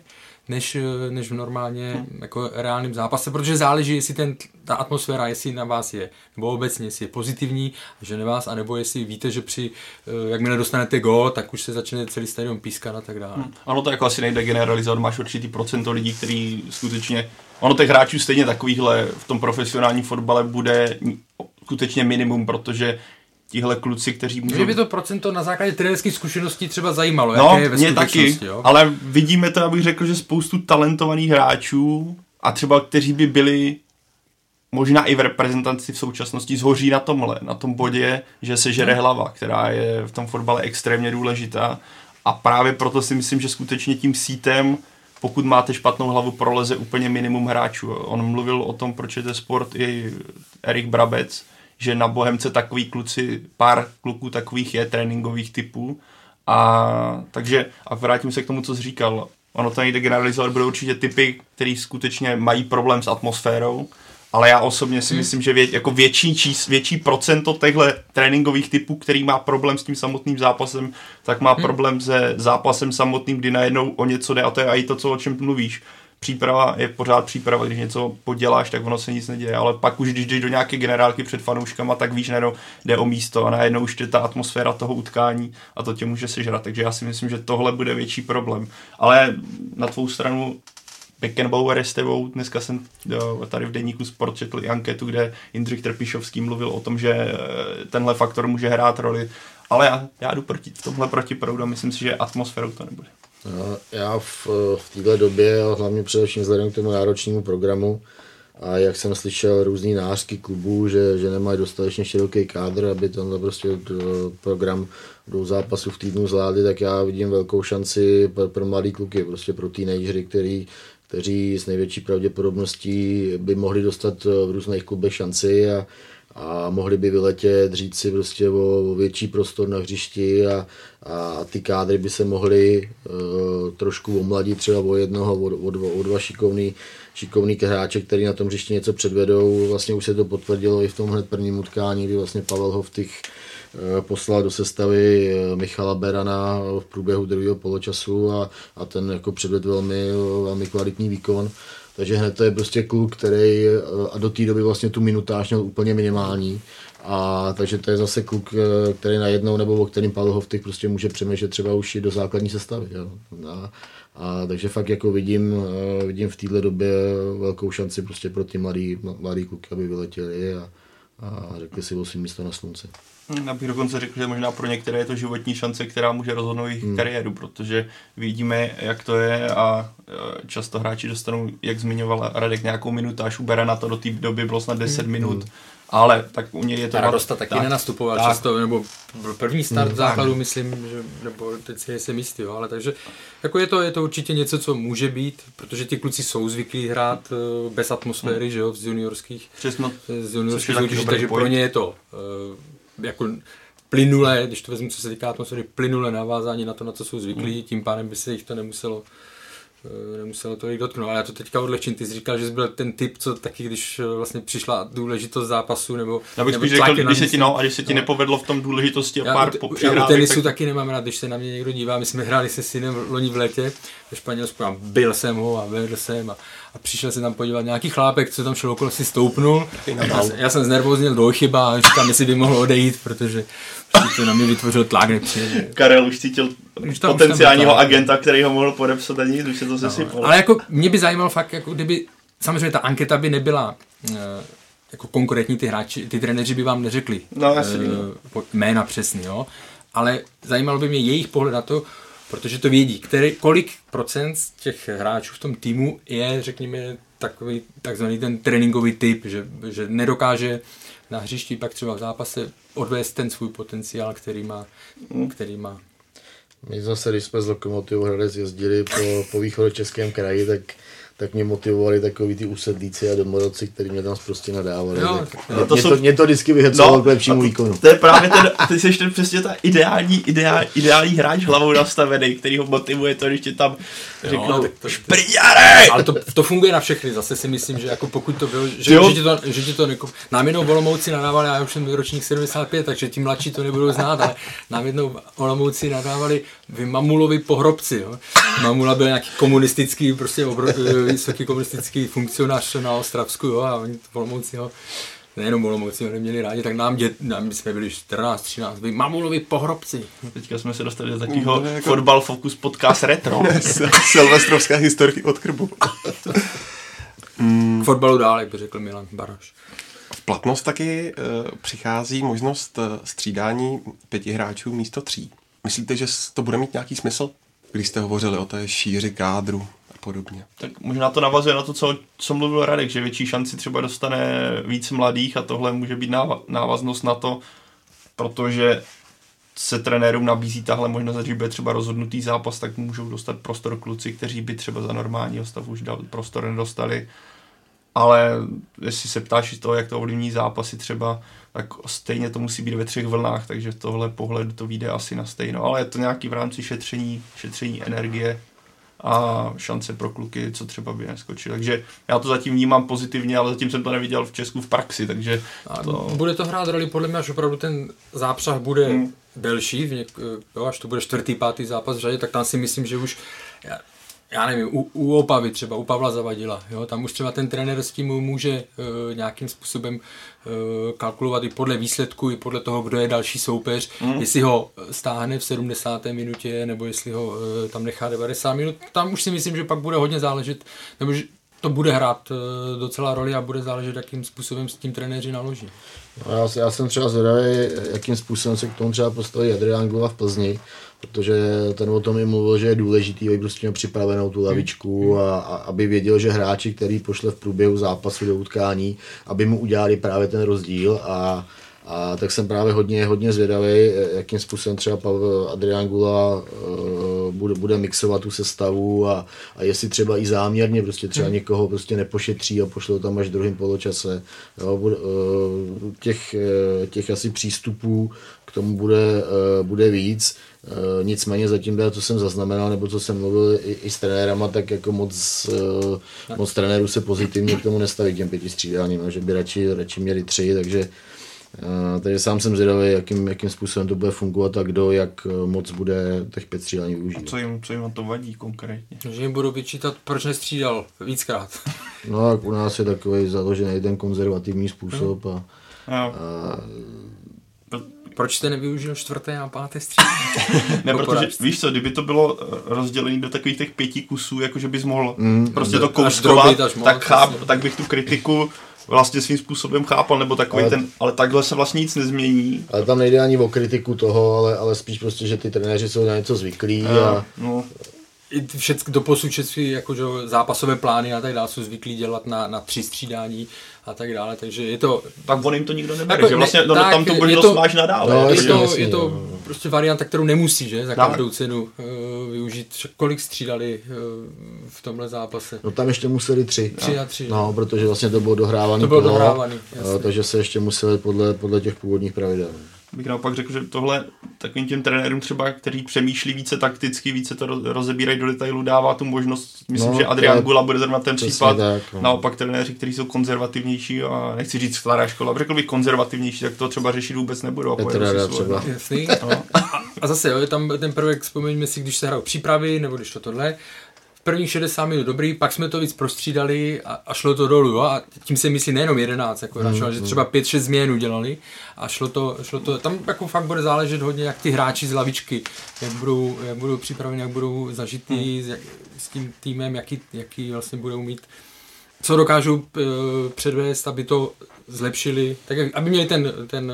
[SPEAKER 4] než, než v normálně hmm. jako reálném zápase, protože záleží, jestli ten, ta atmosféra, jestli na vás je, nebo obecně, jestli je pozitivní, že na vás, anebo jestli víte, že při, eh, jakmile dostanete go, tak už se začne celý stadion pískat a tak dále. Hmm.
[SPEAKER 7] Ano, to jako asi nejde generalizovat, máš určitý procento lidí, který skutečně, ono těch hráčů stejně takovýchhle v tom profesionálním fotbale bude skutečně minimum, protože tihle kluci, kteří můžou...
[SPEAKER 4] Mě by to procento na základě trenérských zkušeností třeba zajímalo,
[SPEAKER 7] no, jaké je ve mě taky, jo? ale vidíme to, abych řekl, že spoustu talentovaných hráčů a třeba kteří by byli možná i v reprezentaci v současnosti zhoří na tomhle, na tom bodě, že se žere hmm. hlava, která je v tom fotbale extrémně důležitá a právě proto si myslím, že skutečně tím sítem pokud máte špatnou hlavu, proleze úplně minimum hráčů. On mluvil o tom, proč je to sport i Erik Brabec, že na Bohemce takový kluci, pár kluků takových je, tréninkových typů. A takže, a vrátím se k tomu, co jsi říkal, ono to nejde generalizovat, budou určitě typy, který skutečně mají problém s atmosférou, ale já osobně si hmm. myslím, že vě, jako větší, čís, větší procento těchto tréninkových typů, který má problém s tím samotným zápasem, tak má hmm. problém se zápasem samotným, kdy najednou o něco jde a to je i to, co o čem mluvíš příprava je pořád příprava, když něco poděláš, tak ono se nic neděje, ale pak už když jdeš do nějaké generálky před fanouškama, tak víš, najednou jde o místo a najednou už je ta atmosféra toho utkání a to tě může sežrat, takže já si myslím, že tohle bude větší problém. Ale na tvou stranu Beckenbauer je s tebou. Dneska jsem tady v deníku Sport četl i anketu, kde Jindřich Trpišovský mluvil o tom, že eh, tenhle faktor může hrát roli. Ale já, já jdu proti, v tomhle proti proudu a myslím si, že atmosférou to nebude.
[SPEAKER 6] Já v, v této době, hlavně především vzhledem k tomu náročnému programu, a jak jsem slyšel různý nářky klubů, že, že nemají dostatečně široký kádr, aby tenhle prostě program do zápasu v týdnu zvládli, tak já vidím velkou šanci pro, pro mladý kluky, prostě pro teenagery, který, kteří s největší pravděpodobností by mohli dostat v různých klubech šanci a, a mohli by vyletět, říct si prostě o, o větší prostor na hřišti a, a ty kádry by se mohly uh, trošku omladit třeba o jednoho, o, o, dva, o dva šikovný, šikovný hráče, který na tom hřišti něco předvedou. Vlastně už se to potvrdilo i v tom hned prvním utkání, kdy vlastně Pavel Hovtych uh, poslal do sestavy uh, Michala Berana v průběhu druhého poločasu a, a ten jako předvedl velmi, velmi kvalitní výkon. Takže hned to je prostě kluk, který eh, a do té doby vlastně tu minutáž měl úplně minimální. A takže to je zase kluk, eh, který najednou, nebo o kterým Pavel Hovtych prostě může přemýšlet třeba už i do základní sestavy. Jo. A, a, takže fakt jako vidím, eh, vidím v této době velkou šanci prostě pro ty mladý, mladý kluky, aby vyletěli a, a řekli si o svým místo na slunci.
[SPEAKER 7] Já bych dokonce řekl, že možná pro některé je to životní šance, která může rozhodnout jejich hmm. kariéru, protože vidíme, jak to je a e, často hráči dostanou, jak zmiňoval Radek, nějakou minutu, až ubere na to do té doby bylo snad 10 hmm. minut. Ale tak u něj je to...
[SPEAKER 4] Radosta taky tak, nenastupoval tak. často, nebo první start hmm, základu, tak. myslím, že, nebo teď si jsem jistý, jo, ale takže jako je to, je to určitě něco, co může být, protože ty kluci jsou zvyklí hrát uh, bez atmosféry, hmm. že jo, z juniorských,
[SPEAKER 7] Přesno,
[SPEAKER 4] z juniorských soutěží, takže point. pro ně je to uh, jako plynule, když to vezmu, co se týká atmosféry, plynule navázání na to, na co jsou zvyklí, hmm. tím pádem by se jich to nemuselo eh, nemuselo to jich dotknout. Ale já to teďka odlehčím. Ty jsi říkal, že jsi byl ten typ, co taky, když eh, vlastně přišla důležitost zápasu, nebo
[SPEAKER 7] Já bych spíš řekl, když se ti, no, a když se ti no. nepovedlo v tom důležitosti a já, pár
[SPEAKER 4] po Já u tenisu tak... taky nemám rád, když se na mě někdo dívá. My jsme hráli se synem loni v létě ve Španělsku a byl jsem ho a vedl jsem a a přišel se tam podívat nějaký chlápek, co tam šel okolo, si stoupnul. Já, já jsem znervoznil do chyba a říkám, jestli by mohl odejít, protože to na mě vytvořil tlak.
[SPEAKER 7] Karel už cítil
[SPEAKER 4] už tam,
[SPEAKER 7] Potenciálního
[SPEAKER 4] už tam
[SPEAKER 7] agenta, který ho mohl podepsat a nic, už se to sesypalo.
[SPEAKER 4] Ale jako mě by zajímalo fakt, jako kdyby, samozřejmě ta anketa by nebyla uh, jako konkrétní ty hráči, ty trenéři by vám neřekli
[SPEAKER 7] No, jasně,
[SPEAKER 4] uh, jména přesný, jo, ale zajímalo by mě jejich pohled na to, protože to vědí, který, kolik procent z těch hráčů v tom týmu je, řekněme, takový takzvaný ten tréninkový typ, že, že nedokáže na hřišti pak třeba v zápase odvést ten svůj potenciál, který má, který má.
[SPEAKER 6] My zase, když jsme z Lokomotivou Hradec jezdili po, po východočeském kraji, tak tak mě motivovali takový ty usedlíci a domorodci, kteří mě tam prostě nadávali. Tak
[SPEAKER 4] jo.
[SPEAKER 6] mě,
[SPEAKER 7] To
[SPEAKER 6] mě,
[SPEAKER 7] jsou-
[SPEAKER 6] to, mě to vždycky vyhecovalo k lepšímu
[SPEAKER 7] to-
[SPEAKER 6] výkonu.
[SPEAKER 7] To je právě ten, ty jsi ten přesně ta ideální, ideální, ideální hráč hlavou nastavený, který ho motivuje to, když ti tam řeknou,
[SPEAKER 4] tak to-
[SPEAKER 7] šprňare!
[SPEAKER 4] Ale to, to funguje na všechny, zase si myslím, že jako pokud to bylo, že,
[SPEAKER 7] Jo.
[SPEAKER 4] že, ti to, že ti to neko... Nám jednou Olomouci nadávali, já už jsem ročník 75, takže ti mladší to nebudou znát, ale nám jednou Olomouci nadávali vy Mamulovi pohrobci, jo. Mamula byl nějaký komunistický, prostě obro, vysoký komunistický funkcionář na Ostravsku, jo, a oni Olomouci ho nejenom Olomouci ho neměli rádi, tak nám, dět, nám jsme byli 14, 13, vy Mamulovi pohrobci.
[SPEAKER 7] Teďka jsme se dostali do takového
[SPEAKER 5] No, je jako-
[SPEAKER 7] fotbal focus podcast retro.
[SPEAKER 5] Silvestrovské historky od krbu.
[SPEAKER 4] K fotbalu dál, jak by řekl Milan Baroš.
[SPEAKER 5] V platnost taky uh, přichází možnost uh, střídání pěti hráčů místo tří. Myslíte, že to bude mít nějaký smysl? Když jste hovořili o té šíři kádru podobně.
[SPEAKER 7] tak možná to navazuje na to, co, co mluvil Radek, že větší šanci třeba dostane víc mladých a tohle může být náva- návaznost na to, protože se trenérům nabízí tahle možnost, že bude třeba rozhodnutý zápas, tak můžou dostat prostor kluci, kteří by třeba za normálního stavu už dal, prostor nedostali. Ale jestli se ptáš toho, jak to ovlivní zápasy třeba, tak stejně to musí být ve třech vlnách, takže tohle pohledu to vyjde asi na stejno. Ale je to nějaký v rámci šetření, šetření energie a šance pro kluky, co třeba by neskočili. Takže já to zatím vnímám pozitivně, ale zatím jsem to neviděl v Česku v praxi, takže to...
[SPEAKER 4] Bude to hrát roli podle mě, až opravdu ten zápřah bude
[SPEAKER 7] hmm.
[SPEAKER 4] delší, v něk, jo, až to bude čtvrtý, pátý zápas v řadě, tak tam si myslím, že už, já, nevím, u, u Opavy třeba, u Pavla Zavadila, jo, tam už třeba ten trenér s tím může e, nějakým způsobem e, kalkulovat i podle výsledku, i podle toho, kdo je další soupeř, mm. jestli ho stáhne v 70. minutě, nebo jestli ho e, tam nechá 90 minut, tam už si myslím, že pak bude hodně záležet, nebo že to bude hrát e, docela roli a bude záležet, jakým způsobem s tím trenéři naloží.
[SPEAKER 6] No, já, já jsem třeba zvědavý, jakým způsobem se k tomu třeba postaví Adrián Gula v Plzni, protože ten o tom i mluvil, že je důležitý, aby prostě měl připravenou tu lavičku a, a aby věděl, že hráči, který pošle v průběhu zápasu do utkání, aby mu udělali právě ten rozdíl a a tak jsem právě hodně, hodně zvědavý, jakým způsobem třeba Pavel Adrián Gula uh, bude, bude mixovat tu sestavu a, a jestli třeba i záměrně prostě třeba někoho prostě nepošetří a pošle ho tam až v druhém poločase. Jo, bude, uh, těch, eh, těch asi přístupů k tomu bude, uh, bude víc. Uh, nicméně zatím, co jsem zaznamenal, nebo co jsem mluvil i, i s trenérama, tak jako moc, uh, moc trenérů se pozitivně k tomu nestaví k těm pěti střídáním, a že by radši, radši měli tři, takže Uh, takže sám jsem zvědavý, jakým, jakým způsobem to bude fungovat a kdo, jak eh, moc bude těch pět střídání využívat.
[SPEAKER 7] Co jim, co jim na to vadí konkrétně?
[SPEAKER 4] Že jim budu vyčítat, proč nestřídal víckrát.
[SPEAKER 6] No a u nás je takový založený ten konzervativní způsob a,
[SPEAKER 7] Jo.
[SPEAKER 6] a
[SPEAKER 4] Proč jste nevyužil čtvrté a páté střídání?
[SPEAKER 7] Ne, protože
[SPEAKER 4] porážce.
[SPEAKER 7] víš co, kdyby to bylo eh, rozdělené do takových těch pěti kusů, jakože bys mohl
[SPEAKER 6] Mm,
[SPEAKER 7] prostě to kouskovat, tak, cháp, tak bych tu kritiku vlastně svým způsobem chápal, nebo takový
[SPEAKER 6] Ale-
[SPEAKER 7] ten, ale takhle se vlastně nic nezmění.
[SPEAKER 6] ale tam nejde ani o kritiku toho, ale, ale spíš prostě, že ty trenéři jsou na něco zvyklí a,
[SPEAKER 7] No,
[SPEAKER 4] I ty všecky, doposud všechny jako, že, zápasové plány a tak dále jsou zvyklí dělat na, na tři střídání a tak dále, takže je to...
[SPEAKER 7] tak on jim to nikdo nebere,
[SPEAKER 4] Jako
[SPEAKER 7] že
[SPEAKER 4] ne-
[SPEAKER 7] vlastně no,
[SPEAKER 4] tak,
[SPEAKER 7] tam tu
[SPEAKER 4] to-
[SPEAKER 7] máš nadále.
[SPEAKER 6] No,
[SPEAKER 7] jako,
[SPEAKER 4] je to,
[SPEAKER 6] jasně,
[SPEAKER 4] je to
[SPEAKER 6] no.
[SPEAKER 4] prostě varianta, kterou nemusí, že, za
[SPEAKER 7] Tak.
[SPEAKER 4] každou cenu uh, využít. Kolik střídali uh, v tomhle zápase?
[SPEAKER 6] no tam ještě museli tři.
[SPEAKER 4] Tři a tři.
[SPEAKER 6] No, protože vlastně to bylo dohrávaný.
[SPEAKER 4] To bylo dohrávaný,
[SPEAKER 6] a,
[SPEAKER 4] jasně.
[SPEAKER 6] takže se ještě museli podle, podle těch původních pravidel.
[SPEAKER 7] Bych naopak řekl, že tohle takovým těm trenérům třeba, kteří přemýšlí více takticky, více to roz- rozebírají do detailu, dává tu možnost, myslím,
[SPEAKER 6] No,
[SPEAKER 7] že
[SPEAKER 6] je
[SPEAKER 7] Gula bude zrovna ten případ,
[SPEAKER 6] tak, no.
[SPEAKER 7] naopak trenéři, kteří jsou konzervativnější a nechci říct stará škola, řekl bych konzervativnější, tak to třeba řešit vůbec nebudou. a
[SPEAKER 6] Rada
[SPEAKER 7] svoje.
[SPEAKER 6] třeba.
[SPEAKER 4] Jasný. A, a zase, jo, je tam ten prvek, vzpomeňme si, když se hrajou přípravy, nebo když to tohle, prvních 60 minut dobrý, pak jsme to víc prostřídali a, a šlo to dolů. Jo? A tím se myslí nejenom 11, jako mm, že třeba 5-6 změn udělali a šlo to, šlo to, tam jako fakt bude záležet hodně, jak ty hráči z lavičky, jak budou, jak budou připraveni, jak budou zažitý mm. s, jak, s tím týmem, jaký, jaký vlastně budou mít co dokážou uh, předvést, aby to zlepšili, tak aby měli ten, ten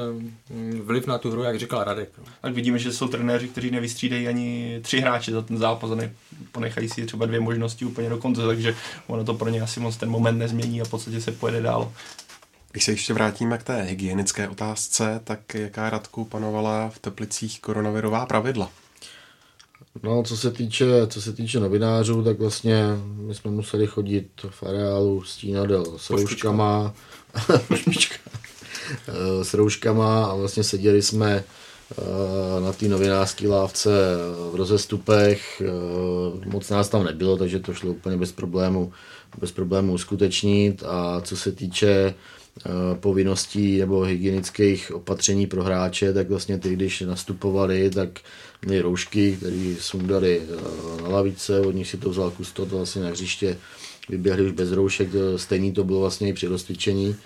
[SPEAKER 4] mm, vliv na tu hru, jak říkal Radek. No.
[SPEAKER 7] Tak vidíme, že jsou trenéři, kteří nevystřídají ani tři hráče za ten zápas a ne, ponechají si třeba dvě možnosti úplně do konce, takže ono to pro ně asi moc ten moment nezmění a v podstatě se pojede dál.
[SPEAKER 5] Když se ještě vrátíme k té hygienické otázce, tak jaká Radku panovala v Teplicích koronavirová pravidla?
[SPEAKER 6] No, co se týče, co se týče novinářů, tak vlastně my jsme museli chodit v areálu stínadel s rouškama, s rouškama a vlastně seděli jsme eh, na té novinářské lávce v rozestupech. Eh, moc nás tam nebylo, takže to šlo úplně bez problému, bez problému uskutečnit. A co se týče Eh, povinností nebo hygienických opatření pro hráče, tak vlastně ty, když nastupovali, tak měli roušky, které sundali eh, na lavice, od nich si to vzal kusto, to vlastně na hřiště vyběhli už bez roušek, stejný to bylo vlastně i při rozcvičení.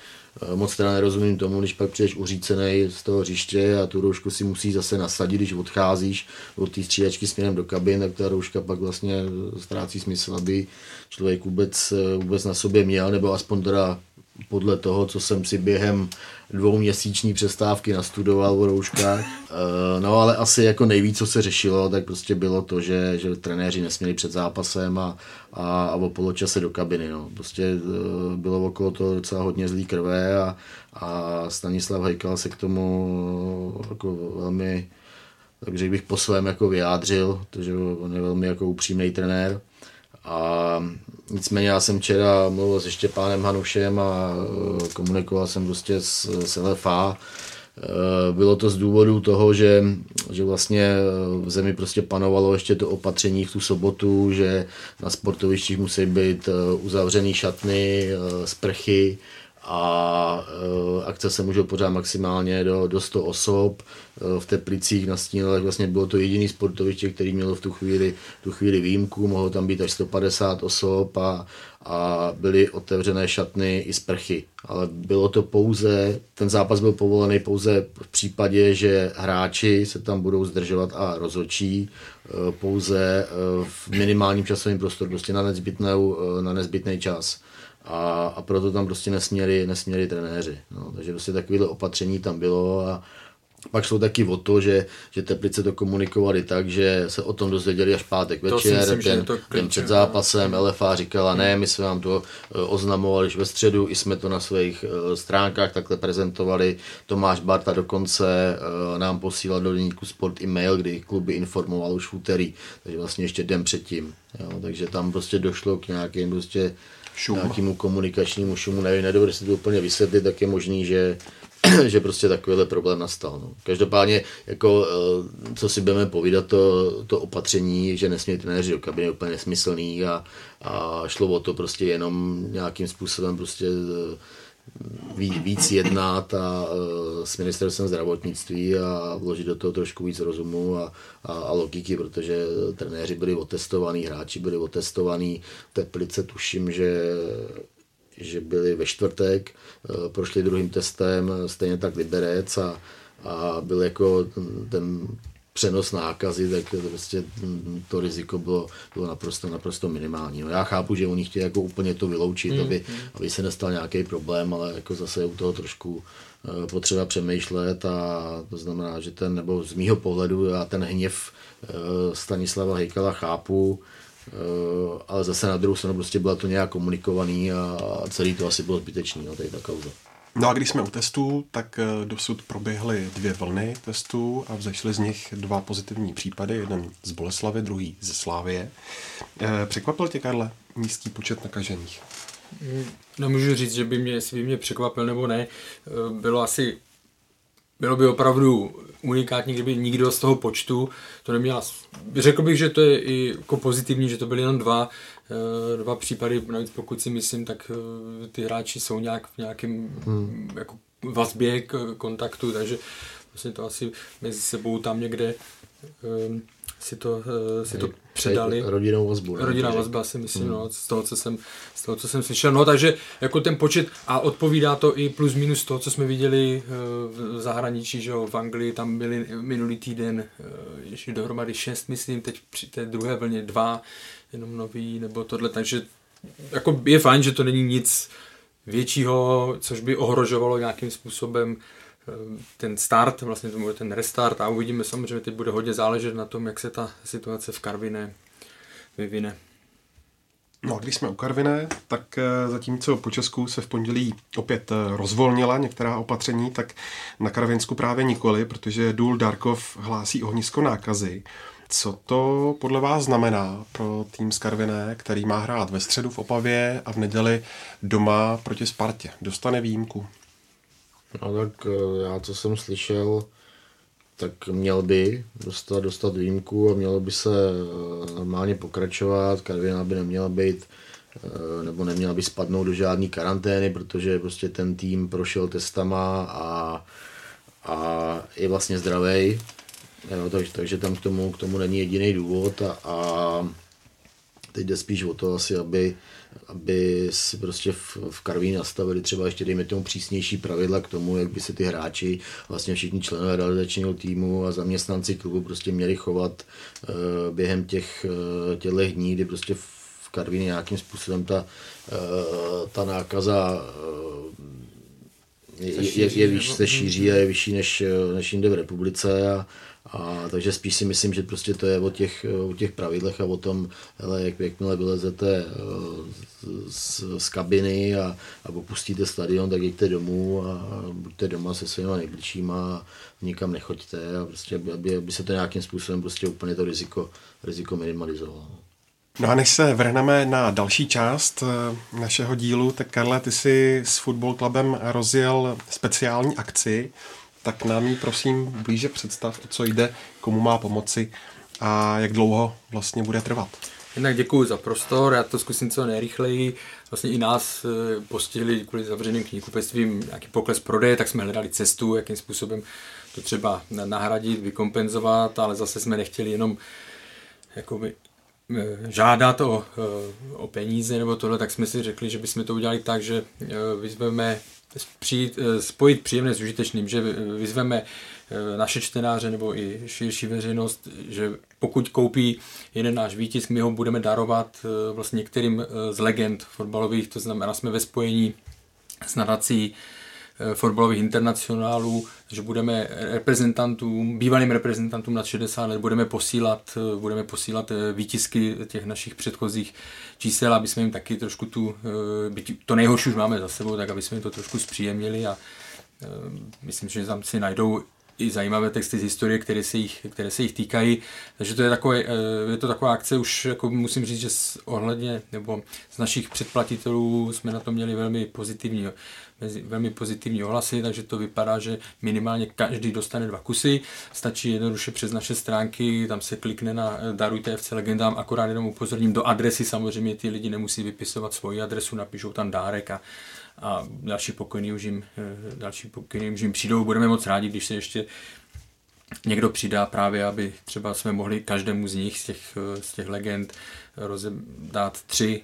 [SPEAKER 6] Eh, moc teda nerozumím tomu, když pak přijdeš uřícený z toho hřiště a tu roušku si musí zase nasadit, když odcházíš od té střídačky směrem do kabin, tak ta rouška pak vlastně ztrácí smysl, aby člověk vůbec, vůbec na sobě měl, nebo aspoň teda podle toho, co jsem si během dvouměsíční přestávky nastudoval o rouškách. Eh, no ale asi jako nejvíc, co se řešilo, tak prostě bylo to, že, že trenéři nesměli před zápasem a, a, a o poločase do kabiny. No. Prostě eh, bylo okolo toho docela hodně zlý krve a, a Stanislav Hejkal se k tomu jako velmi takže bych po svém jako vyjádřil, protože on je velmi jako upřímný trenér. A nicméně já jsem včera mluvil se Štěpánem Hanušem a e, komunikoval jsem prostě s, s LFA. E, bylo to z důvodu toho, že, že vlastně v zemi prostě panovalo ještě to opatření v tu sobotu, že na sportovištích musí být e, uzavřený šatny, sprchy, a e, akce se můžou pořád maximálně do, do 100 osob. E, v Teplicích na Stínelech vlastně bylo to jediný sportoviště, který mělo v tu chvíli, tu chvíli výjimku, mohlo tam být až 150 osob a, a byly otevřené šatny i sprchy. Ale bylo to pouze, ten zápas byl povolený pouze v případě, že hráči se tam budou zdržovat a rozhodčí e, pouze v minimálním časovém prostoru, prostě na, nezbytnou, na nezbytný čas a, a proto tam prostě nesměli, nesměli trenéři. No, takže prostě takovéhle opatření tam bylo a pak šlo taky o to, že, že Teplice to komunikovali tak, že se o tom dozvěděli až pátek večer, myslím, ten, to ten před zápasem LFA říkala, ne, my jsme vám to eh, oznamovali už ve středu, i jsme to na svých eh, stránkách takhle prezentovali. Tomáš Barta dokonce eh, nám posílal do deníku Sport e-mail, kdy kluby informoval už v úterý, takže vlastně ještě den předtím. Jo, takže tam prostě došlo k nějakým prostě šum. nějakému komunikačnímu šumu, nevím, nedovedu si to úplně vysvětlit, tak je možný, že, že prostě takovýhle problém nastal. No. Každopádně, jako, eh, co si budeme povídat, to, to opatření, že nesmí trenéři do kabiny, je úplně nesmyslný a, a šlo o to prostě jenom nějakým způsobem prostě eh, víc jednat a, e, s ministerstvem zdravotnictví a vložit do toho trošku víc rozumu a, a, a logiky, protože trenéři byli otestovaní, hráči byli otestovaní, Teplice tuším, že že byli ve čtvrtek, e, prošli druhým testem, stejně tak Liberec a, a byl jako ten přenos nákazy, tak to, prostě to riziko bylo, bylo naprosto, naprosto minimální. No já chápu, že oni chtějí jako úplně to vyloučit, mm. aby, aby se nestal nějaký problém, ale jako zase je u toho trošku uh, potřeba přemýšlet a to znamená, že ten, nebo z mýho pohledu já ten hněv uh, Stanislava Hejkala chápu, Uh, ale zase na druhou stranu prostě byla to nějak komunikovaný a celý to asi bylo zbytečný, no, tady ta kauza.
[SPEAKER 5] No a když jsme u testů, tak eh, dosud proběhly dvě vlny testů a vzešly z nich dva pozitivní případy, jeden z Boleslavy, druhý ze Slávie. Eh, překvapil tě, Karle, nízký počet nakažených?
[SPEAKER 4] Mm, nemůžu říct, že by mě, jestli by mě překvapil nebo ne. Eh, bylo asi, bylo by opravdu unikátní, kdyby nikdo z toho počtu to neměl. Řekl bych, že to je i jako pozitivní, že to byly jenom dva, dva případy, navíc pokud si myslím, tak eh, ty hráči jsou nějak v nějakém hmm. jako vazbě k kontaktu, takže vlastně to asi mezi sebou tam někde eh, si to, eh, si to předali.
[SPEAKER 6] Rodinou vazbu.
[SPEAKER 4] Rodinná vazba si myslím, hmm. no, z toho, co jsem, z toho, co jsem slyšel. No, takže jako ten počet a odpovídá to i plus minus toho, co jsme viděli eh, v zahraničí, že jo, v Anglii tam byli minulý týden eh, ještě dohromady šest, myslím, teď při té druhé vlně dva, jenom nový, nebo tohle, takže jako je fajn, že to není nic většího, což by ohrožovalo nějakým způsobem Eh, ten start, vlastně to bude ten restart a uvidíme samozřejmě, teď bude hodně záležet na tom, jak se ta situace v Karviné vyvine.
[SPEAKER 5] No a když jsme u Karviné, tak eh, zatímco po Česku se v pondělí opět eh, rozvolnila některá opatření, tak na Karvinsku právě nikoli, protože Důl Darkov hlásí ohnisko nákazy. Co to podle vás znamená pro tým z Karviné, který má hrát ve středu v Opavě a v neděli doma proti Spartě? Dostane výjimku?
[SPEAKER 6] No tak eh, já, co jsem slyšel, tak měl by dostat, dostat výjimku a mělo by se eh, normálně pokračovat. Karviná by neměla být eh, nebo neměla by spadnout do žádné karantény, protože prostě ten tým prošel testama a, a je vlastně zdravý. Jo, takže, takže tam k tomu, k tomu není jediný důvod a, a teď jde spíš o to asi, aby aby si prostě v, v Karví nastavili třeba ještě dejme tomu přísnější pravidla k tomu, jak by se ty hráči, vlastně všichni členové realizačního týmu a zaměstnanci klubu prostě měli chovat uh, během těch uh, těchto dní, kdy prostě v Karvíně nějakým způsobem ta, uh, ta nákaza uh, je, je, je, výš, se šíří a je vyšší než, než jinde v republice a, a takže spíš si myslím, že prostě to je o těch, o těch pravidlech a o tom, hele, jak, jakmile vylezete eh, z, z kabiny a, a opustíte stadion, tak jděte domů a buďte doma se svýma nejbližšíma a nikam nechoďte a prostě, aby, aby se to nějakým způsobem prostě úplně to riziko, riziko minimalizovalo.
[SPEAKER 5] No a než se vrhneme na další část eh, našeho dílu, tak Karle, ty si s Football Clubem rozjel speciální akci, tak nám ji prosím blíže představ, co jde, komu má pomoci a jak dlouho vlastně bude trvat.
[SPEAKER 4] Jednak děkuji za prostor, já to zkusím co nejrychleji. Vlastně i nás eh, postihli kvůli zavřeným knihkupectvím nějaký pokles prodeje, tak jsme hledali cestu, jakým způsobem to třeba nahradit, vykompenzovat, ale zase jsme nechtěli jenom jakoby žádat o, eh, o peníze nebo tohle, tak jsme si řekli, že bychom to udělali tak, že vyzveme eh, spojit příjemné s užitečným, že vyzveme eh, naše čtenáře nebo i širší veřejnost, že pokud koupí jeden náš výtisk, my ho budeme darovat eh, vlastně některým z legend fotbalových, to znamená, jsme ve spojení s nadací Eh, fotbalových internacionálů, že budeme reprezentantům, bývalým reprezentantům nad 60 let budeme posílat, eh, budeme posílat eh, výtisky těch našich předchozích čísel, aby jsme jim taky trošku tu, to nejhorší už máme za sebou, tak aby jsme jim to trošku zpříjemnili a myslím, že tam si najdou i zajímavé texty z historie, které se jich, které se jich týkají. Takže to je, takové, je to taková akce, už jako musím říct, že ohledně nebo z našich předplatitelů jsme na to měli velmi pozitivní velmi pozitivní ohlasy, takže to vypadá, že minimálně každý dostane dva kusy. Stačí jednoduše přes naše stránky, tam se klikne na eh, Darujte FC Legendám, akorát jenom upozorním do adresy, samozřejmě ty lidi nemusí vypisovat svoji adresu, napíšou tam dárek a, a další pokyny už jim, eh, další pokyny už jim přijdou. Budeme moc rádi, když se ještě někdo přidá právě, aby třeba jsme mohli každému z nich, z těch, z těch legend, dát tři,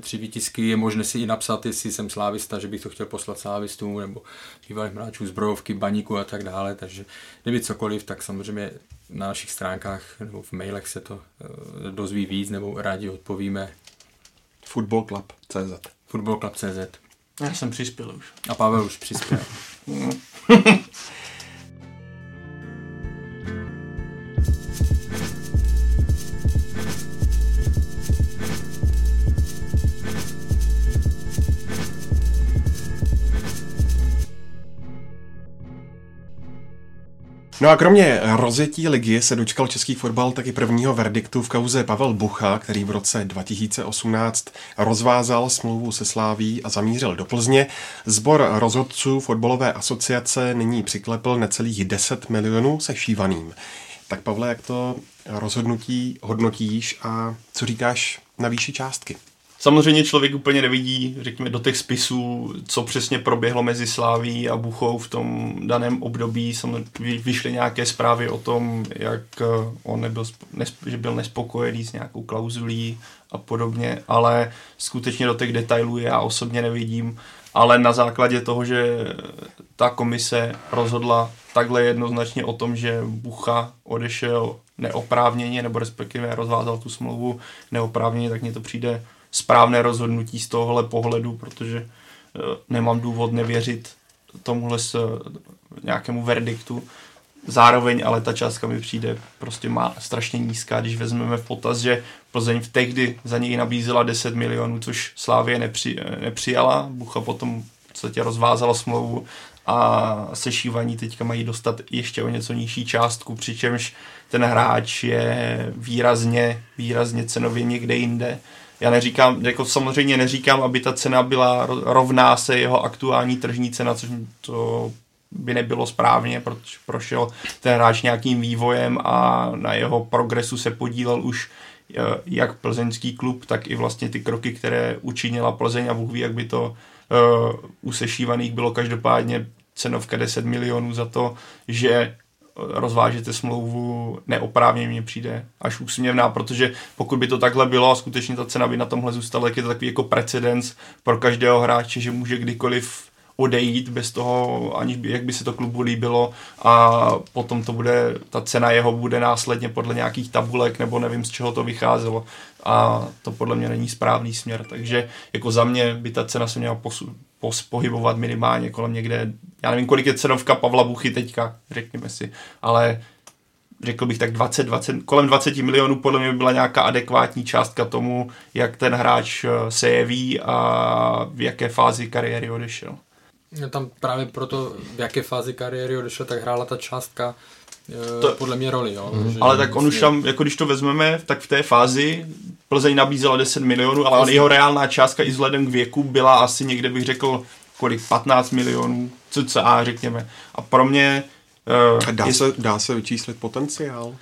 [SPEAKER 4] tři výtisky. Je možné si i napsat, jestli jsem slávista, že bych to chtěl poslat slávistům, nebo bývalých hráčů zbrojovky, baníku a tak dále. Takže kdyby cokoliv, tak samozřejmě na našich stránkách nebo v mailech se to eh, dozví víc, nebo rádi odpovíme.
[SPEAKER 5] Footballclub.cz
[SPEAKER 4] Footballclub.cz
[SPEAKER 7] Já jsem přispěl už.
[SPEAKER 4] A Pavel už přispěl.
[SPEAKER 5] No a kromě rozjetí ligy se dočkal český fotbal taky prvního verdiktu v kauze Pavel Bucha, který v roce 2018 rozvázal smlouvu se Sláví a zamířil do Plzně. Zbor rozhodců fotbalové asociace nyní přiklepl necelých 10 milionů se šívaným. Tak Pavle, jak to rozhodnutí hodnotíš a co říkáš na výši částky?
[SPEAKER 7] Samozřejmě člověk úplně nevidí, řekněme, do těch spisů, co přesně proběhlo mezi Sláví a Buchou v tom daném období. Samozřejmě vyšly nějaké zprávy o tom, jak eh, on nebyl, že byl nespokojený s nějakou klauzulí a podobně, ale skutečně do těch detailů já osobně nevidím. Ale na základě toho, že ta komise rozhodla takhle jednoznačně o tom, že Bucha odešel neoprávněně, nebo respektive rozvázal tu smlouvu neoprávněně, tak mně to přijde správné rozhodnutí z tohohle pohledu, protože eh, nemám důvod nevěřit tomuhle s nějakému verdiktu. Zároveň ale ta částka mi přijde prostě má strašně nízká, když vezmeme v potaz, že Plzeň v tehdy za něj nabízela 10 milionů, což Slávě nepři, nepřijala. Bucha potom v podstatě rozvázala smlouvu a sešívaní teďka mají dostat ještě o něco nižší částku, přičemž ten hráč je výrazně, výrazně cenově někde jinde. Já neříkám, jako samozřejmě neříkám, aby ta cena byla rovná se jeho aktuální tržní cena, což to by nebylo správně, protože prošel ten hráč nějakým vývojem a na jeho progresu se podílel už eh, jak plzeňský klub, tak i vlastně ty kroky, které učinila Plzeň a Bůh ví, jak by to uh, u sešívaných bylo. Každopádně cenovka 10 milionů za to, že rozvážete smlouvu neoprávně mně přijde až úsměvná, protože pokud by to takhle bylo a skutečně ta cena by na tomhle zůstala, tak je to takový jako precedens pro každého hráče, že může kdykoliv odejít bez toho, aniž by, jak by se to klubu líbilo. A potom to bude, ta cena jeho bude následně podle nějakých tabulek nebo nevím z čeho to vycházelo. A to podle mě není správný směr, takže jako za mě by ta cena se měla pohybovat minimálně kolem někde, já nevím kolik je cenovka Pavla Buchy teďka, řekněme si, ale řekl bych tak 20, 20, kolem 20 milionů podle mě by byla nějaká adekvátní částka tomu, jak ten hráč eh, se jeví a v jaké fázi kariéry odešel.
[SPEAKER 4] Tam právě proto, v jaké fázi kariéry odešel, tak hrála ta částka to, podle mě roli. Jo?
[SPEAKER 7] Mm. ale tak on už tam, jako když to vezmeme, tak v té fázi Plzeň nabízela 10 milionů, ale jeho reálná částka i vzhledem k věku byla asi někde bych řekl kolik, 15 milionů, cca řekněme. A pro mě...
[SPEAKER 5] Uh, dá, je, se, dá se vyčíslit potenciál?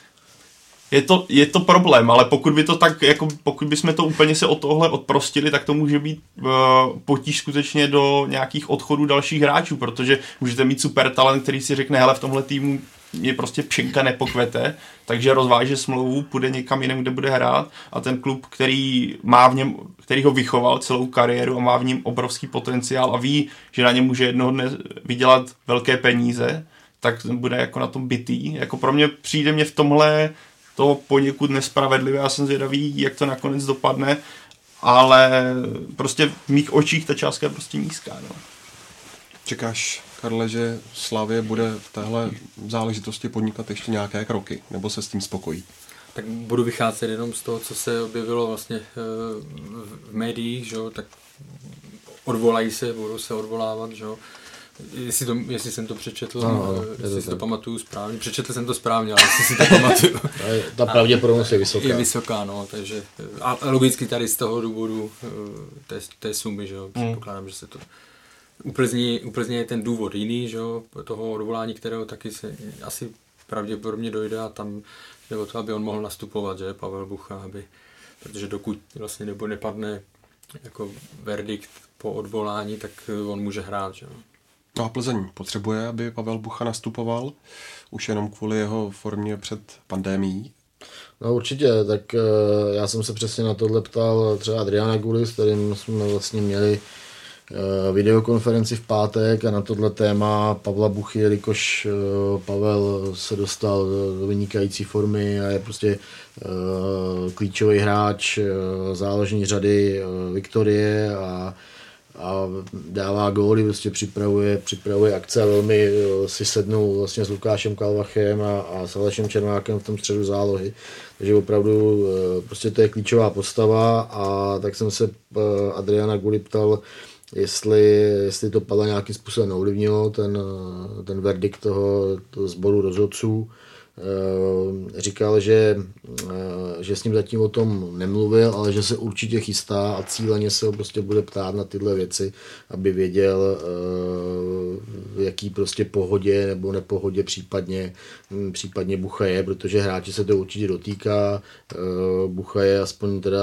[SPEAKER 7] je to, je to problém, ale pokud by to tak, jako pokud bychom to úplně se od tohle odprostili, tak to může být uh, potíž skutečně do nějakých odchodů dalších hráčů, protože můžete mít super talent, který si řekne, hele, v tomhle týmu je prostě pšenka nepokvete, takže rozváže smlouvu, půjde někam jinam, kde bude hrát a ten klub, který má v něm, který ho vychoval celou kariéru a má v něm obrovský potenciál a ví, že na něm může jednoho dne vydělat velké peníze, tak bude jako na tom bytý. Jako pro mě přijde mě v tomhle to poněkud nespravedlivé. Já jsem zvědavý, jak to nakonec dopadne, ale prostě v mých očích ta částka je prostě nízká. No.
[SPEAKER 5] Čekáš, Karle, že Slavě bude v téhle záležitosti podnikat ještě nějaké kroky, nebo se s tím spokojí?
[SPEAKER 4] Tak budu vycházet jenom z toho, co se objevilo vlastně eh, v médiích, že? tak odvolají se, budou se odvolávat, že? Jestli, to, jestli jsem to přečetl, no, no, jestli si to pamatuju správně. Přečetl jsem to správně, ale jestli si to pamatuju.
[SPEAKER 6] Ta pravděpodobnost je vysoká.
[SPEAKER 4] Je vysoká, no, takže a logicky tady z toho důvodu eh, té, té sumy, že jo, hmm. předpokládám, že se to úplně, úplně je ten důvod jiný, že jo, toho odvolání, kterého taky se asi pravděpodobně dojde a tam jde o to, aby on mohl nastupovat, že, Pavel Bucha, aby, protože dokud vlastně nebo nepadne jako verdikt po odvolání, tak on může hrát, že jo.
[SPEAKER 5] No a Plzeň potřebuje, aby Pavel Bucha nastupoval, už jenom kvůli jeho formě před pandémií.
[SPEAKER 6] No určitě, tak eh, já jsem se přesně na tohle ptal třeba Adriana Gulis, s kterým jsme vlastně měli videokonferenci v pátek a na tohle téma Pavla Buchy, jelikož eh, Pavel se dostal do vynikající formy a je prostě klíčový hráč záložní řady Viktorie a a dává góly, prostě připravuje, připravuje akce a velmi eh, si sednou vlastně s Lukášem Kalvachem a, a s Alešem Čermákem v tom středu zálohy. Takže opravdu eh, prostě to je klíčová postava a tak jsem se eh, Adriana Guli ptal, jestli, jestli to Pavla nějakým způsobem ovlivnilo, ten, ten verdikt toho, toho sboru rozhodců, říkal, že, že s ním zatím o tom nemluvil, ale že se určitě chystá a cíleně se ho prostě bude ptát na tyhle věci, aby věděl, v jaký prostě pohodě nebo nepohodě případně, hm, případně Bucha je, protože hráči se to určitě dotýká. Bucha je aspoň teda,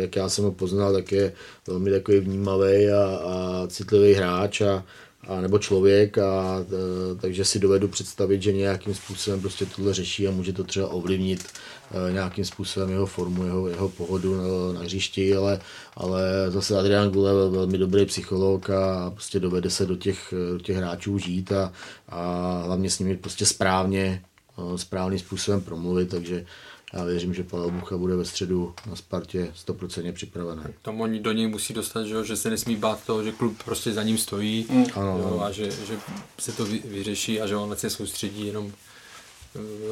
[SPEAKER 6] jak já jsem ho poznal, tak je velmi takový vnímavý a, a citlivý hráč a, a nebo člověk, a, a, takže si dovedu představit, že nějakým způsobem prostě tohle řeší a může to třeba ovlivnit a, e, nějakým způsobem jeho formu, jeho, jeho pohodu na, na hřišti, ale, ale zase Adrian Gule je velmi dobrý psycholog a prostě dovede se do těch, do těch hráčů žít a, a hlavně s nimi prostě správně, e, správným způsobem promluvit, takže já věřím, že Pavel Bucha bude ve středu na Spartě 100% připravený.
[SPEAKER 4] Tam oni do něj musí dostat, že, že se nesmí bát toho, že klub prostě za ním stojí mm. jo, a že, že se to vyřeší a že on se soustředí jenom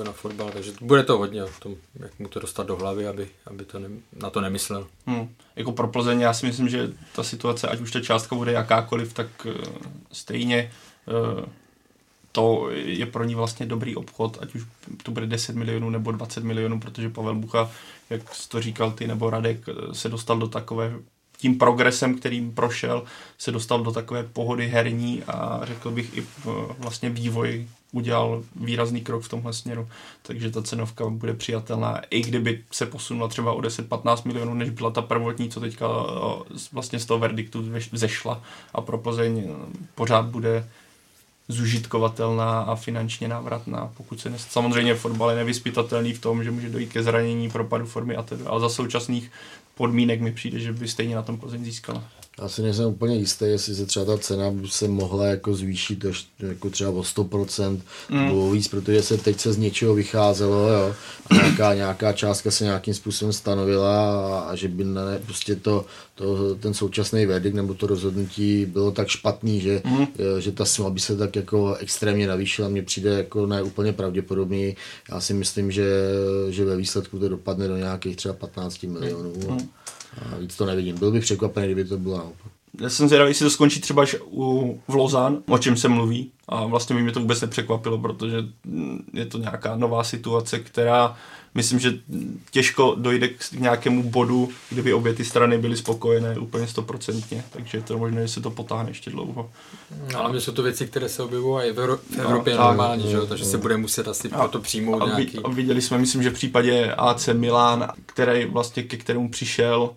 [SPEAKER 4] eh, na fotbal, takže bude to hodně v tom, jak mu to dostat do hlavy, aby, aby to ne, na to nemyslel.
[SPEAKER 7] Hmm. Jako pro Plzeň, já si myslím, že ta situace, ať už ta částka bude jakákoliv, tak uh, stejně uh, to je pro ní vlastně dobrý obchod, ať už to bude 10 milionů nebo 20 milionů, protože Pavel Bucha, jak jsi to říkal ty nebo Radek, se dostal do takové tím progresem, kterým prošel, se dostal do takové pohody herní a řekl bych i vlastně vývoj udělal výrazný krok v tomhle směru, takže ta cenovka bude přijatelná, i kdyby se posunula třeba o 10-15 milionů, než byla ta prvotní, co teďka vlastně z toho verdiktu zešla a pro Plzeň pořád bude zužitkovatelná a finančně návratná. Pokud se nes... Samozřejmě fotbal je nevyspytatelný v tom, že může dojít ke zranění, propadu formy a tedy, ale za současných podmínek mi přijde, že by stejně na tom Plzeň získala.
[SPEAKER 6] Já si nejsem úplně jistý, jestli se třeba ta cena by se mohla jako zvýšit až jako třeba o 100% mm. nebo víc, protože se teď se z něčeho vycházelo jo, a nějaká, nějaká částka se nějakým způsobem stanovila a, a že by ne, prostě to, to, ten současný verdikt nebo to rozhodnutí bylo tak špatný, že, mm. že ta suma by se tak jako extrémně navýšila. Mně přijde jako ne úplně pravděpodobný. Já si myslím, že, že ve výsledku to dopadne do nějakých třeba 15 milionů. Mm. A víc to nevidím. Byl bych překvapený, kdyby to bylo naopak.
[SPEAKER 7] Já jsem zvědavý, jestli to skončí třeba u, v Lozán, o čem se mluví. A vlastně by mě to vůbec nepřekvapilo, protože je to nějaká nová situace, která myslím, že těžko dojde k nějakému bodu, kdyby obě ty strany byly spokojené úplně stoprocentně, takže je to možné, že se to potáhne ještě dlouho.
[SPEAKER 4] No, ale jsou to věci, které se objevují v, Evro- v no, Evropě no, normálně, že takže se bude muset asi a, to přijmout
[SPEAKER 7] a,
[SPEAKER 4] nějaký...
[SPEAKER 7] A viděli jsme, myslím, že v případě AC Milan, který vlastně ke kterému přišel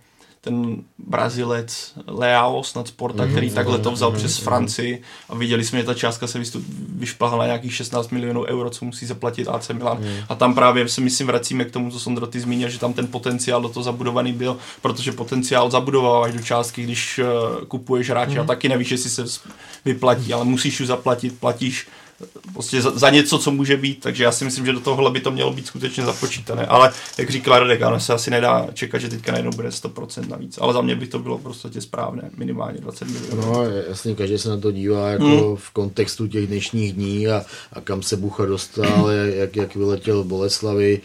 [SPEAKER 7] ten Brazilec Leao snad Sporta, mm-hmm, který takhle to vzal mm-hmm, přes Francii a viděli jsme, že ta částka se vystup, vyšplhala na nějakých 16 milionů euro, co musí zaplatit AC Milan. Mm. A tam právě se myslím vracíme k tomu, co Sondro ty zmínil, že tam ten potenciál do toho zabudovaný byl, protože potenciál zabudováváš do částky, když uh, kupuješ hráče mm. a taky nevíš, jestli se vyplatí, ale musíš ju zaplatit, platíš prostě za, za, něco, co může být, takže já si myslím, že do tohohle by to mělo být skutečně započítané, ale jak říkal Radek, ano, se asi nedá čekat, že teďka najednou bude 100% navíc, ale za mě by to bylo prostě správné, minimálně 20 milionů.
[SPEAKER 6] No jasně, každý se na to dívá jako hmm. v kontextu těch dnešních dní a, a kam se Bucha dostal, jak, jak vyletěl Boleslavy,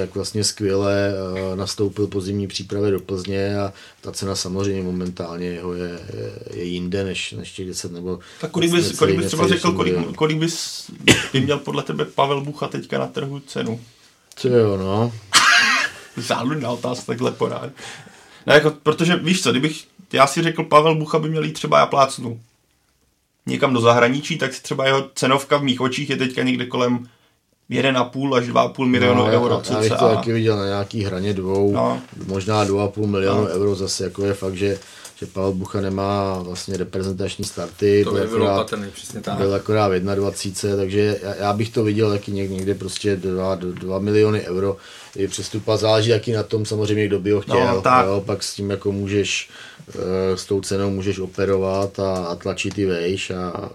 [SPEAKER 6] jak vlastně skvěle eh, nastoupil po zimní přípravě do Plzně a ta cena samozřejmě momentálně jeho je, je, je jinde než, než těch 10 nebo...
[SPEAKER 7] Tak kolik bys, kolik bys třeba řekl, kolik, kolik bys by měl podle tebe Pavel Bucha teďka na trhu cenu?
[SPEAKER 6] Co jo, no.
[SPEAKER 7] Záludná otázka takhle porád. No jako, protože víš co, kdybych, já si řekl, Pavel Bucha by měl jít třeba já plácnu někam do zahraničí, tak třeba jeho cenovka v mých očích je teďka někde kolem 1,5 až 2,5 milionu no, euro.
[SPEAKER 6] Já, já bych to taky viděl na nějaký hraně dvou, no. možná 2,5 milionu no. euro zase, jako je fakt, že že Pavel Bucha nemá vlastně reprezentační starty.
[SPEAKER 4] To byl, bylo patrný, přesně tak.
[SPEAKER 6] Byl akorát v 21, takže já, já bych to viděl taky někde prostě 2, 2 miliony euro je přestupa, záleží jaký na tom samozřejmě, kdo by ho chtěl, no, tak. Jo, pak s tím jako můžeš, eh, s tou cenou můžeš operovat a, a tlačit i vejš a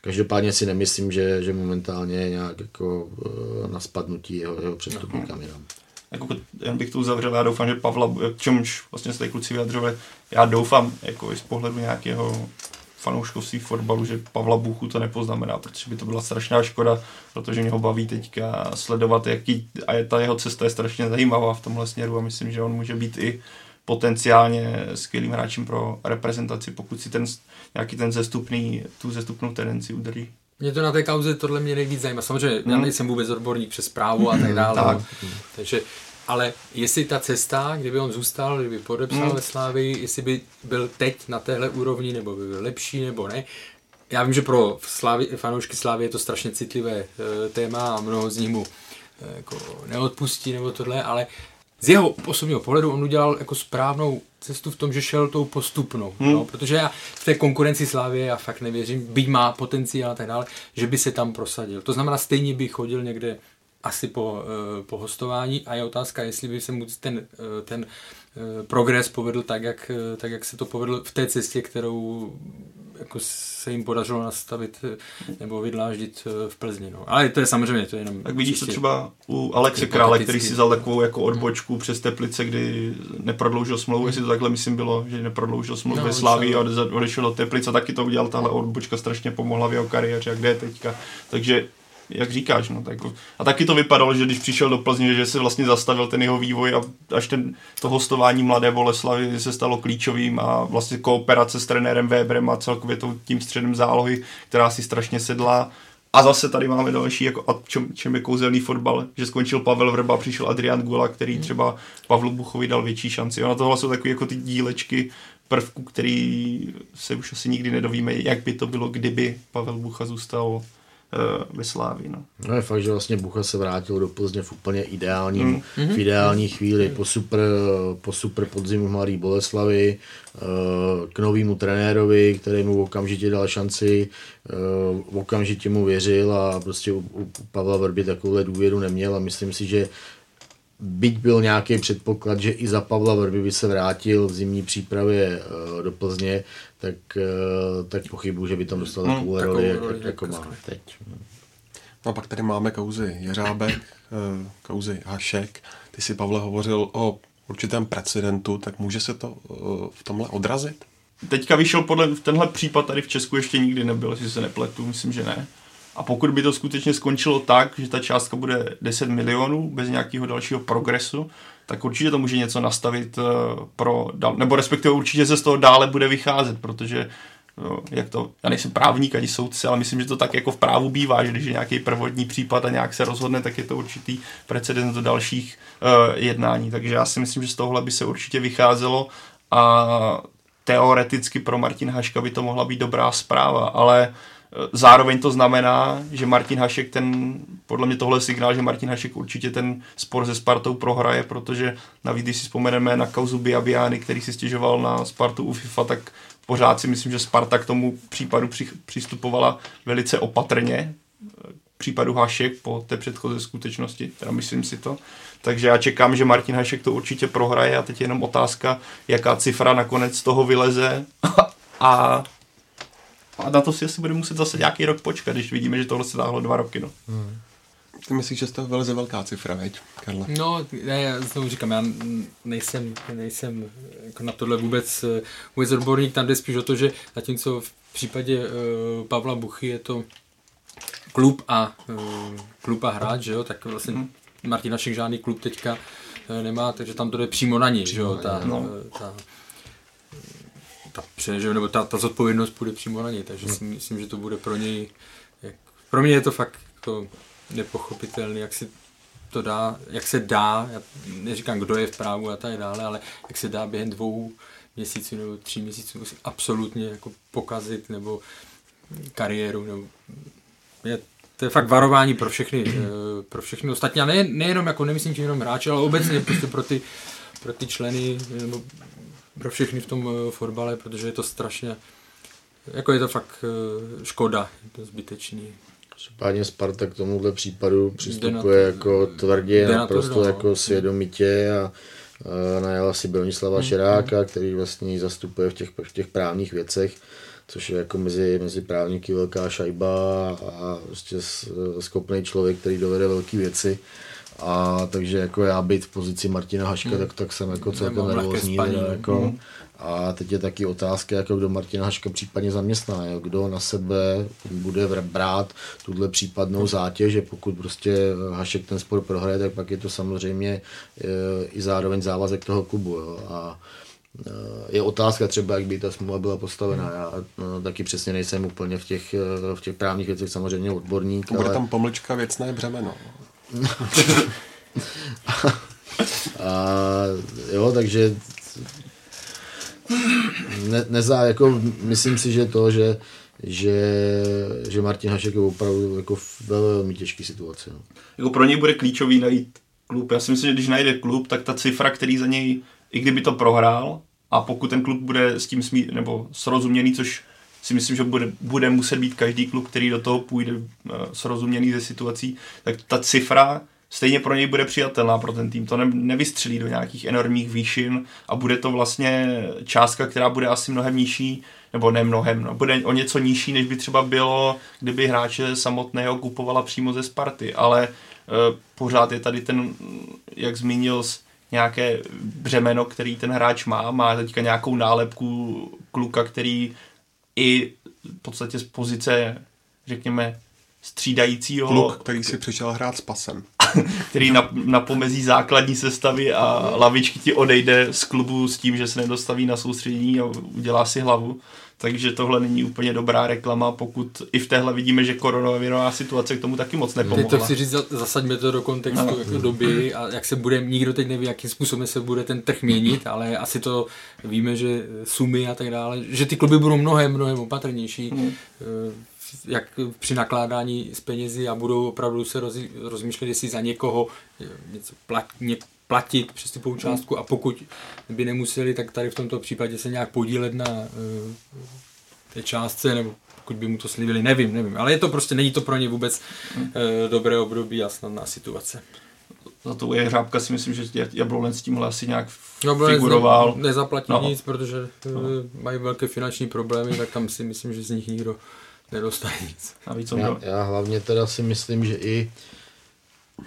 [SPEAKER 6] Každopádně si nemyslím, že, že momentálně je nějak jako eh, na spadnutí jeho, jeho přestupní kamerám
[SPEAKER 7] jako, jen bych to uzavřel, já doufám, že Pavla, čemž vlastně se tady kluci vyjadřovali, já doufám, jako i z pohledu nějakého fanouškovství fotbalu, že Pavla Buchu to nepoznamená, protože by to byla strašná škoda, protože mě ho baví teďka sledovat, jaký, a je ta jeho cesta je strašně zajímavá v tomhle směru a myslím, že on může být i potenciálně skvělým hráčem pro reprezentaci, pokud si ten nějaký ten zestupný, tu zestupnou tendenci udrží.
[SPEAKER 4] Mě to na té kauze tohle mě nejvíc zajímá. Samozřejmě, hmm. já nejsem vůbec odborník přes právo a tak dále. tak. Takže, ale jestli ta cesta, kdyby on zůstal, kdyby podepsal
[SPEAKER 7] Hmm.
[SPEAKER 4] ve Slávii, jestli by byl teď na téhle úrovni, nebo by byl lepší, nebo ne. Já vím, že pro Slávy, fanoušky Slávy je to strašně citlivé e, téma a mnoho z nich mu e, jako neodpustí nebo tohle, ale z jeho osobního pohledu on udělal jako správnou cestu v tom, že šel tou postupnou. Hmm. No, protože já v té konkurenci Slávě já fakt nevěřím, byť má potenciál a tak dále, že by se tam prosadil. To znamená, stejně by chodil někde asi po, eh, po hostování a je otázka, jestli by se mu ten, eh, ten eh, progres povedl tak jak, tak, jak se to povedlo v té cestě, kterou jako se jim podařilo nastavit eh, nebo vydláždit eh, v Plzni. No. Ale to je samozřejmě, to je jenom...
[SPEAKER 7] Tak vidíš to třeba u Alexe. Krále, který si vzal takovou jako odbočku přes Teplice, kdy neprodloužil smlouvu, jestli to takhle myslím bylo, že neprodloužil smlouvu
[SPEAKER 4] No,
[SPEAKER 7] ve Slávii a
[SPEAKER 4] odešel.
[SPEAKER 7] ode- odešel do Teplice, taky to udělal, tahle odbočka strašně pomohla v jeho kariéře a kde je teďka. Takže jak říkáš, no, tak jako, a taky to vypadalo, že když přišel do Plzně, že se vlastně zastavil ten jeho vývoj a až ten, to hostování mladé Boleslavy se stalo klíčovým a vlastně kooperace s trenérem Weberem a celkově tou, tím středem zálohy, která si strašně sedla. A zase tady máme další, jako, a čem, čem je kouzelný fotbal, že skončil Pavel Vrba, přišel Adrian Gula, který třeba Pavlu Buchovi dal větší šanci. Ono tohle jsou takové jako ty dílečky prvku, který se už asi nikdy nedovíme, jak by to bylo, kdyby Pavel Bucha zůstal ve Slávii. No.
[SPEAKER 6] No je fakt, že vlastně Bucha se vrátil do Plzně v úplně ideálním, mm. v ideální chvíli po super, po super podzimu Mladý Boleslavy, eh, k novému trenérovi, který mu okamžitě dal šanci, eh, okamžitě mu věřil a prostě u, u Pavla Vrby takovouhle důvěru neměl a myslím si, že byť byl nějaký předpoklad, že i za Pavla Vrby by se vrátil v zimní přípravě eh, do Plzně, tak, eh, tak pochybuju, že by tam dostal
[SPEAKER 7] Hmm,
[SPEAKER 6] takovou
[SPEAKER 4] takovou
[SPEAKER 6] roli, jak,
[SPEAKER 4] roli,
[SPEAKER 6] jak, jako má teď.
[SPEAKER 5] No a pak tady máme kauzy Jeřábek, eh, kauzy Hašek. Ty si, Pavle, hovořil o určitém precedentu, tak může se to eh, v tomhle odrazit?
[SPEAKER 7] Teďka vyšel podle, tenhle případ tady v Česku ještě nikdy nebyl, jestli se nepletu, myslím, že ne. A pokud by to skutečně skončilo tak, že ta částka bude 10 milionů bez nějakého dalšího progresu, tak určitě to může něco nastavit eh, pro, dal, nebo respektive určitě se z toho dále bude vycházet, protože jo, jak to, já nejsem právník ani soudce, ale myslím, že to tak jako v právu bývá, že když je nějaký prvotní případ a nějak se rozhodne, tak je to určitý precedens do dalších uh, jednání. Takže já si myslím, že z tohohle by se určitě vycházelo a teoreticky pro Martin Haška by to mohla být dobrá zpráva, ale zároveň to znamená, že Martin Hašek ten, podle mě tohle signál, že Martin Hašek určitě ten spor se Spartou prohraje, protože navíc, když si vzpomeneme na kauzu Biabiany, který si stěžoval na Spartu u FIFA, tak pořád si myslím, že Sparta k tomu případu při, přistupovala velice opatrně, k případu Hašek po té předchozí skutečnosti, teda myslím si to. Takže já čekám, že Martin Hašek to určitě prohraje a teď je jenom otázka, jaká cifra nakonec z toho vyleze a, a na to si asi bude muset zase nějaký rok počkat, když vidíme, že tohle se táhlo dva roky. No.
[SPEAKER 5] Ty myslíš, že z toho vyleze velká cifra, veď, Karle?
[SPEAKER 4] No, ne, já znovu říkám, já nejsem, nejsem jako na tohle vůbec, eh, vůbec odborník, tam jde spíš o to, že zatímco v případě uh, Pavla Buchy je to klub a, uh, klub a hráč, že jo, tak vlastně
[SPEAKER 7] Mhm.
[SPEAKER 4] Martin Našek žádný klub teďka eh, nemá, takže tam to jde přímo na ní, že jo, ta,
[SPEAKER 7] no.
[SPEAKER 4] ta, ta, pře- že jo, nebo ta, ta zodpovědnost půjde přímo na něj, takže si myslím, že to bude pro něj, jak, pro mě je to fakt jako nepochopitelný, jak si to dá, jak se dá, já neříkám, kdo je v právu a tak dále, ale jak se dá během dvou měsíců nebo tří měsíců absolutně jako pokazit nebo kariéru. Nebo, je, to je fakt varování pro všechny, eh, pro všechny ostatní. A ne, nejenom, jako nemyslím tím jenom hráče, ale obecně prostě pro ty, pro ty členy nebo pro všechny v tom eh, fotbale, protože je to strašně, jako je to fakt eh, škoda, je to zbytečný.
[SPEAKER 6] Každopádně Sparta k tomuhle případu přistupuje
[SPEAKER 4] to-
[SPEAKER 6] jako tvrdě,
[SPEAKER 4] na to
[SPEAKER 6] naprosto
[SPEAKER 4] no.
[SPEAKER 6] jako svědomitě a, najala si Bronislava Šeráka, který vlastně ji zastupuje v těch, v těch právních věcech, což je jako mezi, mezi právníky velká šajba a prostě schopný člověk, který dovede velké věci. A takže jako já být v pozici Martina Haška, tak, tak jsem jako celkem nervózní. Jako, a teď je taky otázka, jako kdo Martina Haška případně zaměstná, jo? kdo na sebe bude brát tuhle případnou zátěž, že pokud prostě Hašek ten spor prohraje, tak pak je to samozřejmě e, i zároveň závazek toho klubu. Jo? A je otázka třeba, jak by ta smlouva byla postavená. Já no, taky přesně nejsem úplně v těch, v těch právních věcech samozřejmě odborník.
[SPEAKER 5] Bude
[SPEAKER 6] ale...
[SPEAKER 5] tam pomlčka věcné břemeno.
[SPEAKER 6] a, jo, takže ne, nezá, jako myslím si, že to, že, že, že Martin Hašek je opravdu jako v velmi těžké situaci. No.
[SPEAKER 7] Jako pro něj bude klíčový najít klub. Já si myslím, že když najde klub, tak ta cifra, který za něj, i kdyby to prohrál, a pokud ten klub bude s tím smí, nebo srozuměný, což si myslím, že bude, bude muset být každý klub, který do toho půjde uh, srozuměný ze situací, tak ta cifra stejně pro něj bude přijatelná pro ten tým. To ne, nevystřelí do nějakých enormních výšin a bude to vlastně částka, která bude asi mnohem nižší, nebo ne mnohem, no, bude o něco nižší, než by třeba bylo, kdyby hráče samotného kupovala přímo ze Sparty, ale uh, pořád je tady ten, jak zmínil, nějaké břemeno, který ten hráč má, má teďka nějakou nálepku kluka, který i v podstatě z pozice, řekněme, střídajícího.
[SPEAKER 5] Kluk, který si přišel hrát s pasem.
[SPEAKER 7] který na, na pomezí základní sestavy a lavičky ti odejde z klubu s tím, že se nedostaví na soustředění a udělá si hlavu. Takže tohle není úplně dobrá reklama, pokud i v téhle vidíme, že koronavirová situace k tomu taky moc nepomohla.
[SPEAKER 4] Teď to chci říct, zasaďme to do kontextu no. jako doby a jak se bude, nikdo teď neví, jakým způsobem se bude ten trh měnit, ale asi to víme, že sumy a tak dále, že ty kluby budou mnohem, mnohem opatrnější. Hmm jak při nakládání s penězi a budou opravdu se roz, rozmýšlet, jestli za někoho něco plat, ně, platit přestupovou částku a pokud by nemuseli, tak tady v tomto případě se nějak podílet na uh, té částce, nebo pokud by mu to slíbili, nevím, nevím. Ale je to prostě, není to pro ně vůbec uh, dobré období a snadná situace.
[SPEAKER 7] Za to je hrábka si myslím, že Jablonec s tímhle asi nějak Jablonec figuroval.
[SPEAKER 4] Ne, nezaplatí no. nic, protože no. mají velké finanční problémy, tak tam si myslím, že z nich nikdo nedostane nic.
[SPEAKER 6] víc já, já hlavně teda si myslím, že i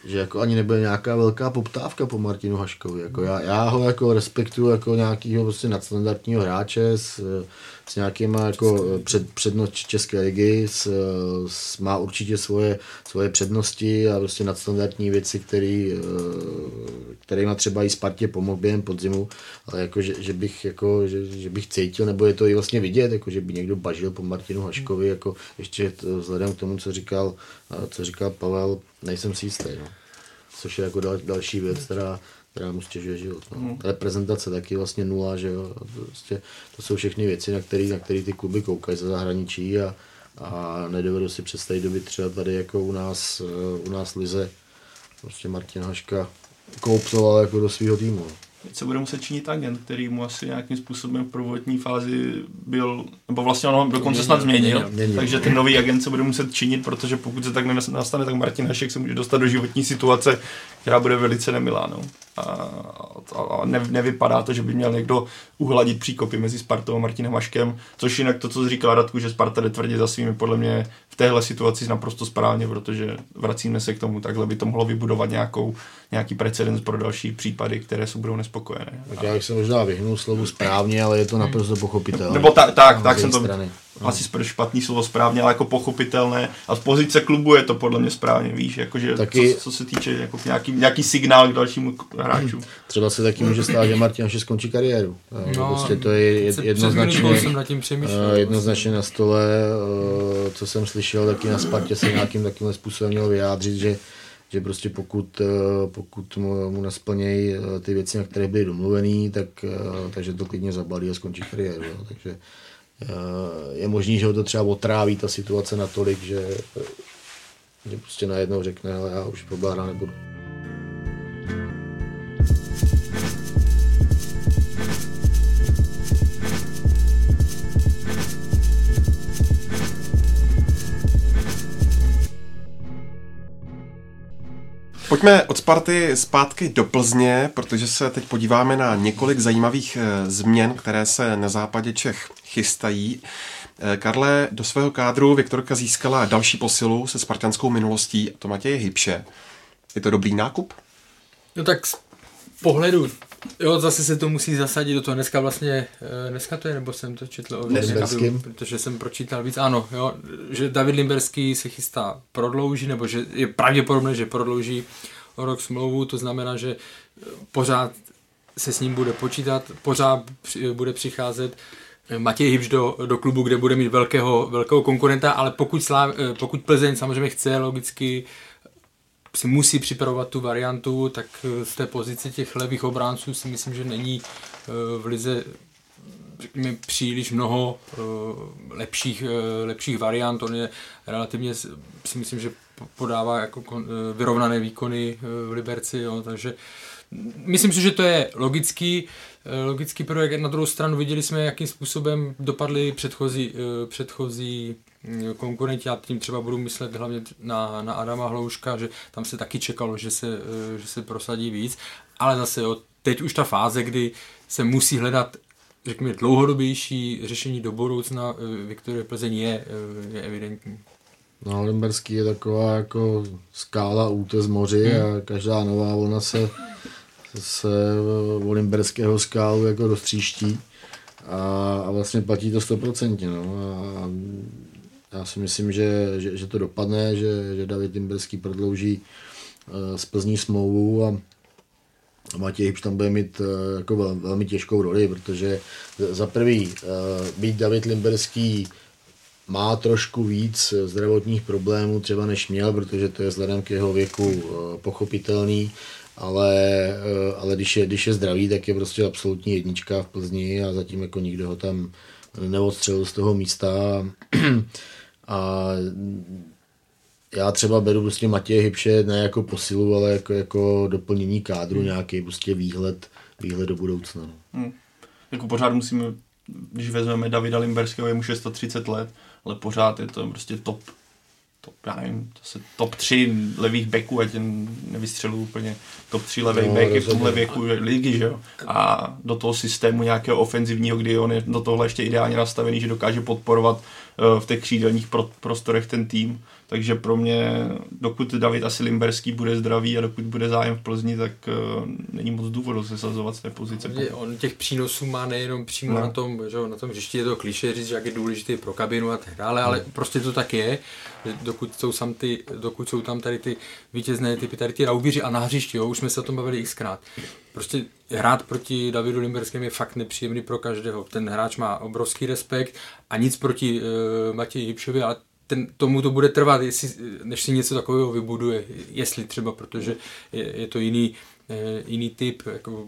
[SPEAKER 6] že jako ani nebude nějaká velká poptávka po Martinu Haškovi. Jako já, já ho jako respektuju jako nějakého prostě nadstandardního hráče s, s nějakýma jako před, přednost České ligy, s, s, má určitě svoje, svoje přednosti a prostě nadstandardní věci, který, má třeba i Spartě pomohl během podzimu, ale jako, že, že bych, jako, že, že, bych cítil, nebo je to i vlastně vidět, jako, že by někdo bažil po Martinu Haškovi, jako ještě vzhledem k tomu, co říkal, co říkal Pavel, nejsem si jistý. No. Což je jako dal, další věc, která, která mu stěžuje život. No. Mm. Reprezentace taky vlastně nula, že jo. Prostě to jsou všechny věci, na které na který ty kluby koukají ze zahraničí a, a nedovedu si představit doby třeba tady jako u nás, u nás Lize prostě Martin Haška koupsoval jako do svého týmu. No
[SPEAKER 7] teď se bude muset činit agent, který mu asi nějakým způsobem v prvotní fázi byl, nebo vlastně ono dokonce snad změnil, měnil, takže ten nový agent se bude muset činit, protože pokud se tak nastane, tak Martin Hašek se může dostat do životní situace, která bude velice nemilá. No. A, a ne, nevypadá to, že by měl někdo uhladit příkopy mezi Spartou a Martinem Haškem, což jinak to, co říkal Radku, že Sparta jde tvrdě za svými, podle mě v téhle situaci naprosto správně, protože vracíme se k tomu, takhle by to mohlo vybudovat nějakou, nějaký precedens pro další případy, které jsou budou nespokojené.
[SPEAKER 6] Tak já bych se možná vyhnul slovu správně, ale je to naprosto pochopitelné.
[SPEAKER 7] Nebo tak, tak, tak jsem to... Strany asi špatný slovo správně, ale jako pochopitelné. A z pozice klubu je to podle mě správně, víš, jakože taky, co, co, se týče jako nějaký, nějaký signál k dalšímu hráčům.
[SPEAKER 6] Třeba se taky může stát, že Martin až skončí kariéru. No, prostě to je jednoznačně, eh, jednoznačně na stole, eh, co jsem slyšel, taky na Spartě se nějakým takovým způsobem měl vyjádřit, že že prostě pokud, eh, pokud mu, nesplnějí ty věci, na které byly domluvený, tak, takže to klidně zabalí a skončí kariéru. Takže Eh, je možný, že ho to třeba otráví ta situace natolik, že, že prostě najednou řekne, ale já už fotbal hrát nebudu.
[SPEAKER 5] Pojďme od Sparty zpátky do Plzně, protože se teď podíváme na několik zajímavých eh, změn, které se na západě Čech chystají. Eh, Karle, do svého kádru Viktorka získala další posilu se spartanskou minulostí, a to Matěje Hybše. Je to dobrý nákup?
[SPEAKER 4] No tak z pohledu Jo, zase se to musí zasadit do toho. Dneska vlastně, eh, dneska to je, nebo jsem to četl o Limberským, protože jsem pročítal víc. Ano, jo, že David Limberský se chystá prodlouží, nebo že je pravděpodobné, že prodlouží o rok smlouvu, to znamená, že pořád se s ním bude počítat, pořád bude přicházet Matěj Hybš do, do klubu, kde bude mít velkého, velkého konkurenta, ale pokud, Sláv, pokud Plzeň samozřejmě chce logicky si musí připravovat tu variantu, tak z té pozice těch levých obránců si myslím, že není v lize řekněme, příliš mnoho uh, lepších, lepších variant. On je relativně, si myslím, že podává jako vyrovnané výkony v Liberci, jo, takže myslím si, že to je logický, logický projekt. Na druhou stranu viděli jsme, jakým způsobem dopadly předchozí, předchozí konkurenti, já tím třeba budu myslet hlavně na, na Adama Hlouška, že tam se taky čekalo, že se, že se prosadí víc, ale zase jo, teď už ta fáze, kdy se musí hledat řekněme, dlouhodobější řešení do budoucna eh, Viktorie Plzeň je, eh, je evidentní.
[SPEAKER 6] No, Limberský je taková jako skála úte z moři hmm. a každá nová vlna se, se o Limberského skálu jako roztříští a, a vlastně platí to stoprocentně. No. A já si myslím, že, že, že to dopadne, že, že David Limberský prodlouží uh, z Plzní smlouvu a Matěj Hybš tam bude mít uh, jako vel, velmi těžkou roli, protože za prvý uh, být David Limberský má trošku víc zdravotních problémů třeba než měl, protože to je vzhledem k jeho věku pochopitelný, ale, ale když, je, když je zdravý, tak je prostě absolutní jednička v Plzni a zatím jako nikdo ho tam neodstřelil z toho místa. a já třeba beru prostě Matěje Hybše ne jako posilu, ale jako, jako doplnění kádru, hmm. nějaký prostě výhled, výhled do budoucna. No.
[SPEAKER 7] Hmm. Jako pořád musíme, když vezmeme Davida Limberského, je mu 630 let, ale pořád je to prostě top top, já nevím, to se top 3 levých beků, ať nevystřelu úplně top 3 levých no, beky v tomhle věku ligy, že jo. A do toho systému nějakého ofenzivního, kdy on je do tohle ještě ideálně nastavený, že dokáže podporovat uh, v těch křídelních pro, prostorech ten tým. Takže pro mě, dokud David asi Limberský bude zdravý a dokud bude zájem v Plzni, tak uh, není moc důvodu se sazovat z té pozice.
[SPEAKER 4] On těch přínosů má nejenom přímo no. na tom, že na tom hřišti je to kliše říct, jak je důležitý pro kabinu a tak dále, ale no. prostě to tak je, dokud jsou, sam ty, dokud jsou tam tady ty vítězné typy, tady ty raubíři a na hřišti, jo, už jsme se o tom bavili xkrát. Prostě hrát proti Davidu Limberskému je fakt nepříjemný pro každého. Ten hráč má obrovský respekt a nic proti uh, Matěji Hybšovi, ale ten, tomu to bude trvat, jestli, než si něco takového vybuduje, jestli třeba, protože je, je to jiný, eh, jiný typ jako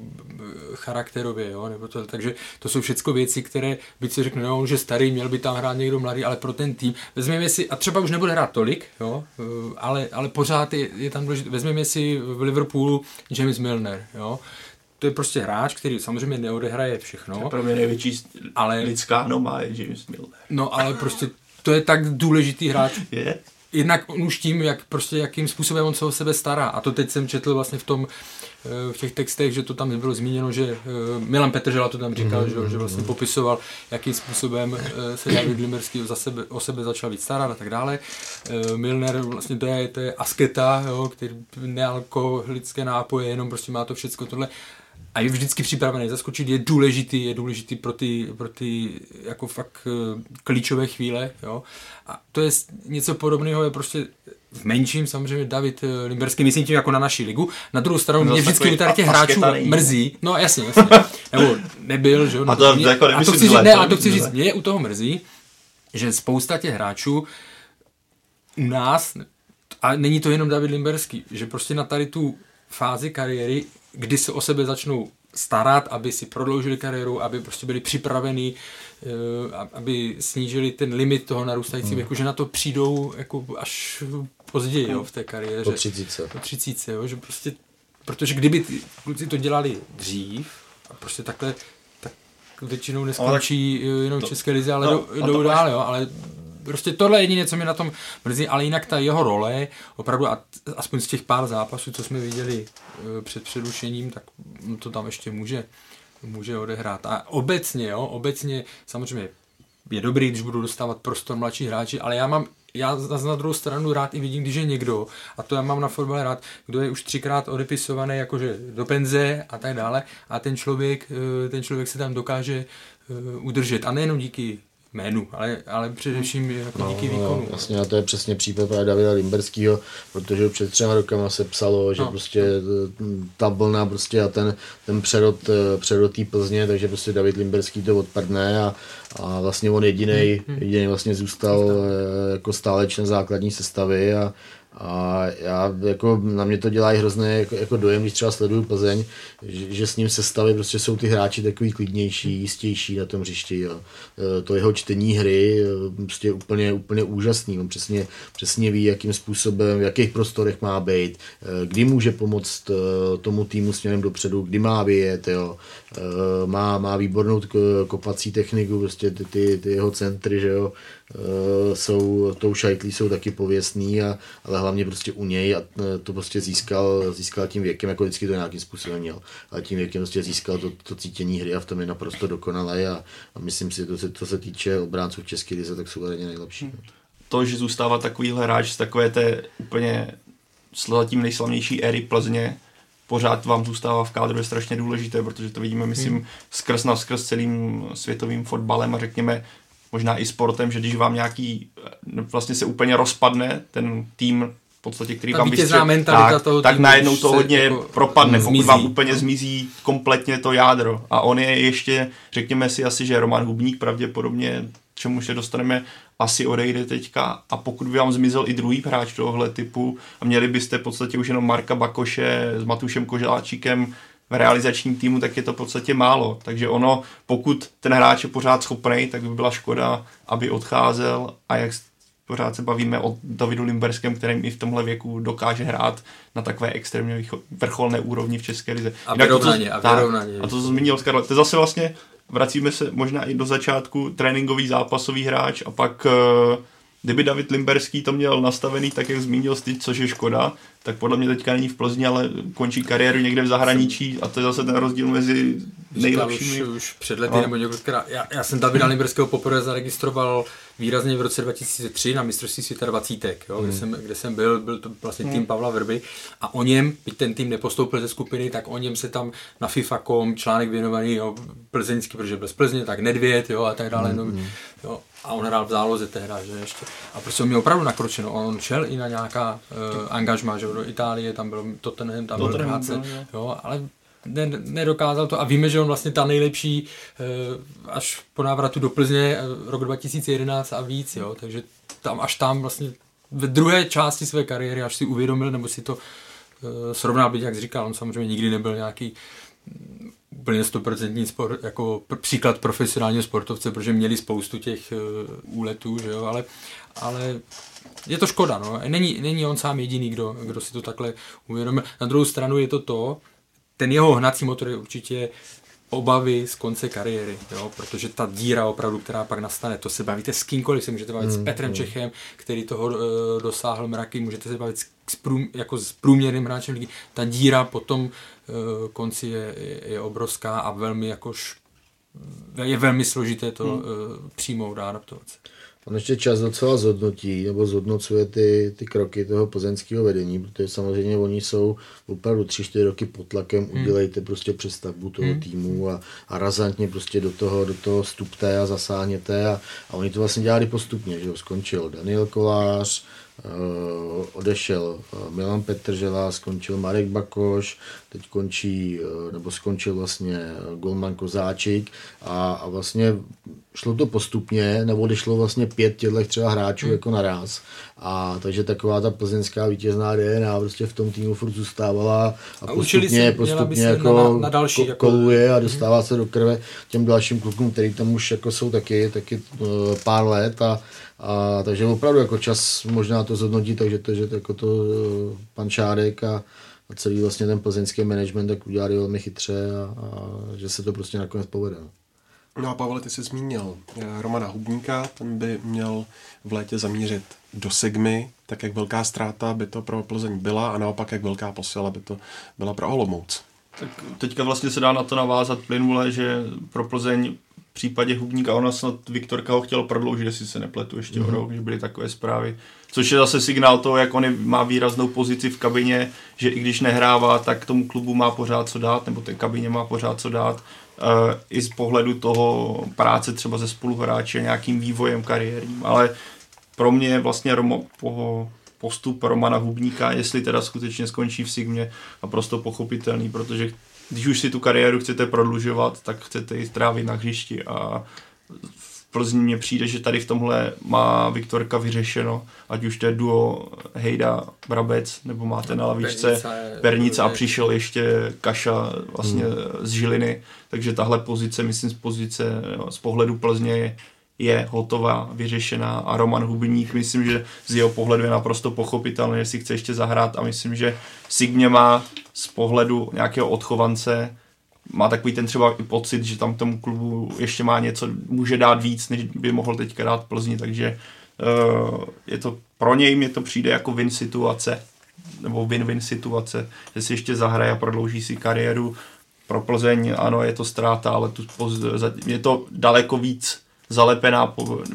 [SPEAKER 4] charakterově, jo, nebo to, takže to jsou všechno věci, které by si řekl, no, že starý, měl by tam hrát někdo mladý, ale pro ten tým, vezměme si, a třeba už nebude hrát tolik, jo, eh, ale, ale pořád je, je tam důležité, vezměme si v Liverpoolu James Milner, jo, to je prostě hráč, který samozřejmě neodehraje všechno. To
[SPEAKER 7] je pro mě největší ale, lidská noma je James Milner.
[SPEAKER 4] No ale prostě to je tak důležitý hráč.
[SPEAKER 7] Je?
[SPEAKER 4] Jednak už tím, jak prostě, jakým způsobem on se o sebe stará. A to teď jsem četl vlastně v tom, eh, v těch textech, že to tam bylo zmíněno, že eh, Milan Petržela to tam říkal, mm-hmm. že, že vlastně popisoval, jakým způsobem eh, se David Limerský za sebe, o sebe začal víc starat a tak dále. Milner vlastně to je, to je asketa, jo, který nealkoholické nápoje, jenom prostě má to všechno tohle a je vždycky připravený zaskočit, je důležitý, je důležitý pro ty, pro ty jako fakt eh, klíčové chvíle, jo. A to je něco podobného, je prostě v menším samozřejmě David eh, Limberský, myslím tím jako na naší ligu. Na druhou stranu mě vždycky u těch hráčů mrzí, no jasně, jasně, nebo nebyl, že jo.
[SPEAKER 7] A to,
[SPEAKER 4] mě,
[SPEAKER 7] jako
[SPEAKER 4] a to chci říct, ne, a to chci říct, mě u toho mrzí, že spousta těch hráčů u nás, a není to jenom David Limberský, že prostě na tady tu fázi kariéry kdy se o sebe začnou starat, aby si prodloužili kariéru, aby prostě byli připravení, eh, aby snížili ten limit toho narůstajícího hmm. věku, že na to přijdou jako až později jo, v té kariéře. Po
[SPEAKER 6] třicíce.
[SPEAKER 4] Po třicíce, jo, že prostě, protože kdyby ty kluci to dělali dřív a prostě takhle, tak většinou neskončí tak jenom v České lize, ale no, jdou dál, jo, ale prostě tohle je jediné, co mi na tom mrzí, ale jinak ta jeho role, opravdu, a aspoň z těch pár zápasů, co jsme viděli e, před přerušením, tak to tam ještě může, může odehrát. A obecně, jo, obecně samozřejmě je dobrý, když budu dostávat prostor mladší hráči, ale já mám já na druhou stranu rád i vidím, když je někdo, a to já mám na fotbale rád, kdo je už třikrát odepisovaný jakože do penze a tak dále, a ten člověk, e, ten člověk se tam dokáže e, udržet. A nejenom díky jménu, ale, ale především jako no, díky výkonu. No,
[SPEAKER 6] vlastně a to je přesně případ právě Davida Limberského, protože před třema rokama se psalo, že no. prostě ta vlna prostě a ten, ten přerod, přerod té Plzně, takže prostě David Limberský to odpadne a, a vlastně on jediný hmm, hmm. jediný vlastně zůstal jako stále člen základní sestavy a, a já, jako, na mě to dělá i hrozný jako, jako dojem, když třeba sleduju Plzeň, že, že s ním se stavy prostě jsou ty hráči takový klidnější, jistější na tom hřišti. Jo. E, to jeho čtení hry e, prostě úplně, úplně úžasný. On přesně, přesně ví, jakým způsobem, v jakých prostorech má být, e, kdy může pomoct tomu týmu směrem dopředu, kdy má vyjet. Jo. Má, má výbornou kopací techniku, prostě ty, ty, ty jeho centry, že jo jsou, tou šajtlí jsou taky pověstný, a, ale hlavně prostě u něj a eh, to prostě získal, získal tím věkem, jako vždycky to nějakým způsobem měl, ale tím věkem prostě získal to, to cítění hry a v tom je naprosto dokonalé a, a myslím si, to se, to se týče obránců v České lize, tak jsou nejlepší.
[SPEAKER 7] To, že zůstává takovýhle hráč z takové té úplně zatím nejslavnější éry Plzně, pořád vám zůstává v kádru je strašně důležité, protože to vidíme, myslím, hmm. skrz na skrz celým světovým fotbalem a řekněme možná i sportem, že když vám nějaký, vlastně se úplně rozpadne ten tým, v podstatě, který
[SPEAKER 4] Ta
[SPEAKER 7] vám
[SPEAKER 4] vystře,
[SPEAKER 7] tak, toho tak najednou to hodně jako propadne, zmizí. pokud vám úplně zmizí kompletně to jádro. A on je ještě, řekněme si asi, že Roman Hubník pravděpodobně, čemu se dostaneme, asi odejde teďka a pokud by vám zmizel i druhý hráč tohohle typu a měli byste v podstatě už jenom Marka Bakoše s Matušem Koželáčíkem v realizačním týmu, tak je to v podstatě málo. Takže ono, pokud ten hráč je pořád schopný, tak by byla škoda, aby odcházel a jak pořád se bavíme o Davidu Limberském, kterým i v tomhle věku dokáže hrát na takové extrémně vrcholné úrovni v České lize.
[SPEAKER 4] A vyrovnaně, a vyrovnaně.
[SPEAKER 7] A to, co zmínil Karl, to je zase vlastně, vracíme se možná i do začátku, tréninkový zápasový hráč a pak uh, kdyby David Limberský to měl nastavený tak, jak zmínil ty, což je škoda, tak podle mě teďka není v Plzni, ale končí kariéru někde v zahraničí a to je zase ten rozdíl mezi nejlepšími.
[SPEAKER 4] Už, už před lety no. nebo několikrát. Já, já jsem Davida Limberského poprvé zaregistroval výrazně v roce 2003 na mistrovství světa 20, jo, hmm. kde, jsem, kde jsem byl, byl to vlastně tým hmm. Pavla Vrby a o něm, byť ten tým nepostoupil ze skupiny, tak o něm se tam na FIFA.com článek věnovaný jo, plzeňský, protože byl z Plzně, tak Nedvěd jo, a tak dále. Hmm. No, hmm. jo, a on hrál v záloze tehdy, že ještě. A prostě on měl opravdu nakročeno. On šel i na nějaká uh, angažma, že do Itálie, tam byl Tottenham, tam byl Hráce, jo, ale ne, nedokázal to a víme, že on vlastně ta nejlepší uh, až po návratu do Plzně uh, rok 2011 a víc, jo, takže tam až tam vlastně v druhé části své kariéry, až si uvědomil, nebo si to uh, srovnal, být, jak říkal, on samozřejmě nikdy nebyl nějaký úplně stoprocentní sport, jako pr- příklad profesionálního sportovce, protože měli spoustu těch uh, úletů, že jo, ale, ale je to škoda, no. Není, není on sám jediný, kdo, kdo si to takhle uvědomil. Na druhou stranu je to to, ten jeho hnací motor je určitě obavy z konce kariéry, jo? protože ta díra opravdu, která pak nastane, to se bavíte s kýmkoliv, se můžete bavit mm, s Petrem mm. Čechem, který toho uh, dosáhl mraky, můžete se bavit s, prům, jako s průměrným hráčem ligy. Ta díra potom uh, konci je, je, je obrovská a velmi jakož je velmi složité to mm. uh, přijmout a adaptovat se.
[SPEAKER 6] On ještě čas docela zhodnotí, nebo zhodnocuje ty, ty kroky toho plzeňského vedení, protože samozřejmě oni jsou opravdu 3-4 roky pod tlakem, hmm. udělejte prostě přestavbu toho hmm. týmu a, a razantně prostě do toho, do toho stupte a zasáhněte a, a oni to vlastně dělali postupně, že jo, skončil Daniel Kolář, Uh, odešel uh, Milan Petržela, skončil Marek Bakoš, teď končí, uh, nebo skončil vlastně Golman Kozáčik a, a vlastně šlo to postupně, nebo odešlo vlastně pět těchto třeba hráčů hmm. jako naraz. A takže taková ta plzeňská vítězná DNA prostě v tom týmu furt zůstávala a, a postupně, si, postupně jako na, na další, jako... koluje a hmm. dostává hmm. se do krve těm dalším klukům, který tam už jako jsou taky, taky uh, pár let a, a takže opravdu jako čas možná to zhodnotí, takže to, že to, jako to pan Šárek a, a celý vlastně ten plzeňský management tak udělali velmi chytře a, a že se to prostě nakonec povede. No.
[SPEAKER 5] A Pavel, ty jsi zmínil eh, Romana Hubníka, ten by měl v létě zamířit do Sigmy, tak jak velká ztráta by to pro Plzeň byla a naopak jak velká posila by to byla pro Olomouc.
[SPEAKER 7] Tak teďka vlastně se dá na to navázat plynule, že pro Plzeň v případě Hubníka, ona snad Viktorka ho chtěl prodloužit, jestli se nepletu ještě mm-hmm. o mhm. rok, že byly takové zprávy. Což je zase signál toho, jak on má výraznou pozici v kabině, že i když nehrává, tak tomu klubu má pořád co dát, nebo té kabině má pořád co dát i z pohledu toho práce třeba ze spoluhráče, nějakým vývojem kariérním, ale pro mě je vlastně Romo, po, postup Romana Hubníka, jestli teda skutečně skončí v Sigmě, naprosto pochopitelný, protože když už si tu kariéru chcete prodlužovat, tak chcete ji strávit na hřišti a Plzni mně přijde, že tady v tomhle má Viktorka vyřešeno, ať už to je duo Hejda Brabec, nebo máte na lavičce Pernice a přišel ještě Kaša vlastně hmm. z Žiliny, takže tahle pozice, myslím z pozice, z pohledu Plzně je je hotová, vyřešená. A Roman Hubník, myslím, že z jeho pohledu je naprosto pochopitelné, že si chce ještě zahrát. A myslím, že Sigmě má z pohledu nějakého odchovance má takový ten třeba i pocit, že tam tomu klubu ještě má něco, může dát víc, než by mohl teďka dát Plzni, takže uh, je to pro něj mě to přijde jako win situace, nebo win-win situace, že si ještě zahraje a prodlouží si kariéru. Pro Plzeň ano, je to ztráta, ale tu, je to daleko víc zalepená,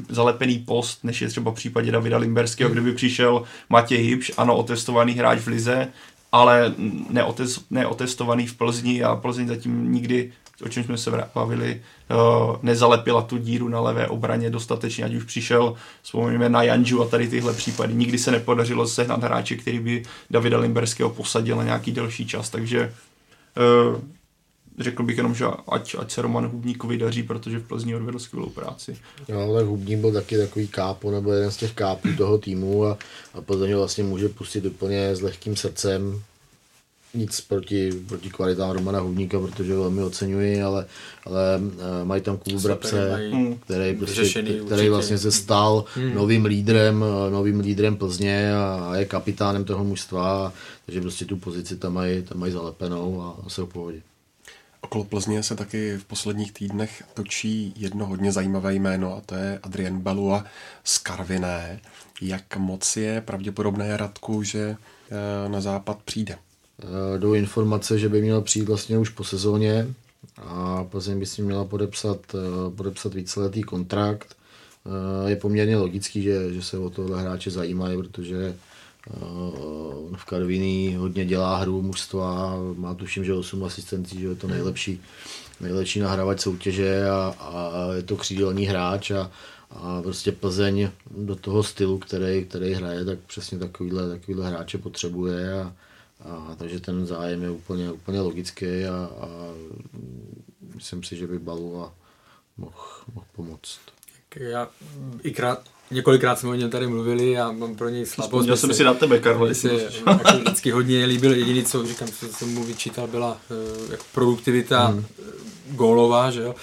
[SPEAKER 7] zalepený post, než je třeba v případě Davida Limberského, kdyby přišel Matěj Hybš, ano, otestovaný hráč v Lize, ale neotest, neotestovaný v Plzni a Plzeň zatím nikdy, o čem jsme se bavili, uh, nezalepila tu díru na levé obraně dostatečně, ať už přišel, vzpomeňme na Janžu a tady tyhle případy. Nikdy se nepodařilo sehnat hráče, který by Davida Limberského posadil na nějaký delší čas, takže uh, řekl bych jenom, že ať, ať se Roman Hubníkovi daří, protože v Plzni odvedl skvělou práci.
[SPEAKER 6] No, tak Hubník byl taky takový kápo, nebo jeden z těch kápů toho týmu a, a Plzeň vlastně může pustit úplně s lehkým srdcem. Nic proti, proti kvalitám Romana Hubníka, protože ho velmi oceňuji, ale, ale uh, mají tam Kubu Brabce, který, prostě, který vlastně se stal hmm. novým lídrem, novým lídrem Plzně a, a je kapitánem toho mužstva, takže prostě tu pozici tam mají, tam mají zalepenou a se v pohodě.
[SPEAKER 5] Okolo Plzně se taky v posledních týdnech točí jedno hodně zajímavé jméno a to je Adrien Balua z Karviné. Jak moc je pravděpodobné, Radku, že eh, na západ přijde?
[SPEAKER 6] Eh, jdou informace, že by měl přijít vlastně už po sezóně a Plzeň by si měla podepsat, eh, podepsat víceletý kontrakt. Je poměrně logický, že, že se o tohle hráče zajímají, protože v Karviní hodně dělá hru mužstva, má tuším, že 8 asistencí, že je to nejlepší, nejlepší nahrávat soutěže a, a je to křídelní hráč a, a prostě Plzeň do toho stylu, který, který hraje, tak přesně takovýhle, takovýhle hráče potřebuje a, a takže ten zájem je úplně, úplně logický a, a myslím si, že by Balova mohl, mohl pomoct.
[SPEAKER 4] Já i krát, Několikrát jsme o něm tady mluvili a mám pro něj slabost.
[SPEAKER 7] Vzpomněl jsem si na tebe, Karlo.
[SPEAKER 4] se jako vždycky hodně líbil. Jediný, co říkám, co jsem mu vyčítal, byla uh, jako produktivita hmm. gólová, že jo.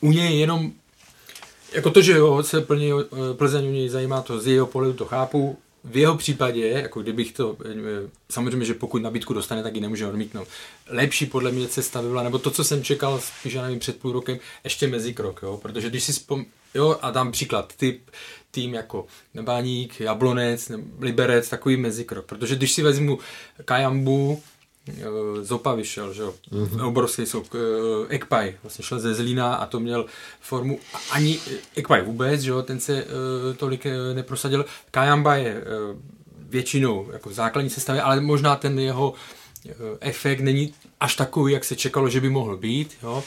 [SPEAKER 4] U něj jenom jako to, že jo, se plně, Plzeň u něj zajímá, to z jeho pohledu to chápu, v jeho případě, jako kdybych to, samozřejmě, že pokud nabídku dostane, tak ji nemůže odmítnout. Lepší podle mě cesta by byla, nebo to, co jsem čekal spíš, já nevím, před půl rokem, ještě mezi krok, jo? protože když si spom... jo, a dám příklad, typ, tým jako Nebáník, Jablonec, Liberec, takový mezikrok, protože když si vezmu Kajambu, Eh, Zopa vyšel, že jo, mm-hmm. obrovský sok, uh, Ekpaj, vlastně šel ze Zlína a to měl formu, ani Ekpaj vůbec, že jo, ten se uh, tolik neprosadil, Kajamba je většinou jako v základní sestavě, ale možná ten jeho efekt není až takový, jak se čekalo, že by mohl být, jo,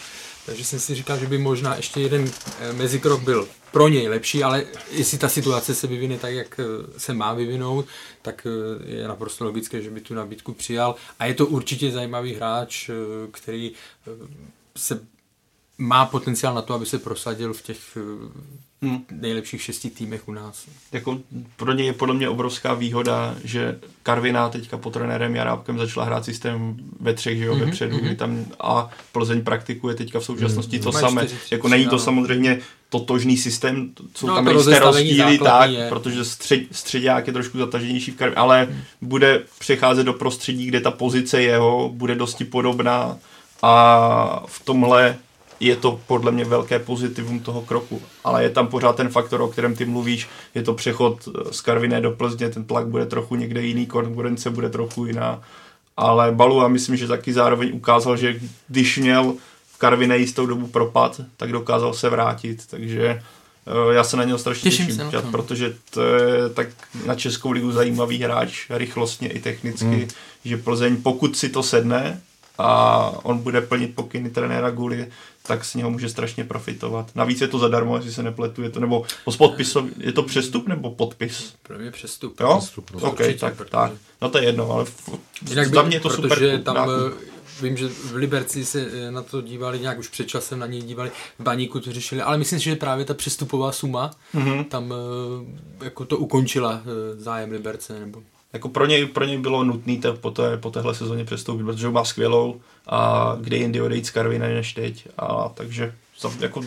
[SPEAKER 4] takže jsem si říkal, že by možná ještě jeden mezikrok byl pro něj lepší, ale jestli ta situace se vyvine tak, jak eh, se má vyvinout, tak eh, je naprosto logické, že by tu nabídku přijal. A je to určitě zajímavý hráč, eh, který se má potenciál na to, aby se prosadil v těch hmm. nejlepších šesti týmech u nás.
[SPEAKER 7] Jako pro něj je podle mě obrovská výhoda, že Karviná teďka pod trenérem Jarábkem začala hrát systém ve třech, že jo, mm-hmm, vepředu, mm-hmm. tam a Plzeň praktikuje teďka v současnosti mm-hmm. to samé. Jako není to samozřejmě totožný systém, jsou no, tam jisté rozdíly, tak, je. protože střed, středák je trošku zataženější v Karvině, ale mm. bude přecházet do prostředí, kde ta pozice jeho bude dosti podobná a v tomhle je to podle mě velké pozitivum toho kroku. Ale je tam pořád ten faktor, o kterém ty mluvíš, je to přechod eh, z Karviné do Plzně, ten tlak bude trochu někde jiný, konkurence bude trochu jiná. Ale Balu a myslím, že taky zároveň ukázal, že když měl v Karviné jistou dobu propad, tak dokázal se vrátit, takže eh, já se na něho strašně těším, těším se protože to je tak na Českou ligu zajímavý hráč, rychlostně i technicky, hmm. že Plzeň, pokud si to sedne, a on bude plnit pokyny trenéra Guli, tak z něho může strašně profitovat. Navíc je to zadarmo, jestli se nepletu, je to nebo s podpisem, je to přestup nebo podpis?
[SPEAKER 4] Pro mě přestup.
[SPEAKER 7] Jo?
[SPEAKER 6] Přestup, no.
[SPEAKER 7] OK,
[SPEAKER 4] Určitě,
[SPEAKER 7] tak,
[SPEAKER 4] protože-
[SPEAKER 7] tak. No to je jedno, ale f-
[SPEAKER 4] Jinak
[SPEAKER 7] za
[SPEAKER 4] by,
[SPEAKER 7] mě je to super.
[SPEAKER 4] protože
[SPEAKER 7] klub,
[SPEAKER 4] tam
[SPEAKER 7] nákup.
[SPEAKER 4] eh, vím, že v Liberci se eh, na to dívali nějak už před časem, na něj dívali, v Baníku to řešili, ale myslím si, že právě ta přestupová suma
[SPEAKER 7] Mhm.
[SPEAKER 4] tam eh, jako to ukončila zájem Liberce, nebo
[SPEAKER 7] Jako pro něj, pro něj bylo nutné te, po, té, po téhle sezóně přestoupit, protože ho má skvělou a kde jindy odejít z Karvina než teď. A takže jako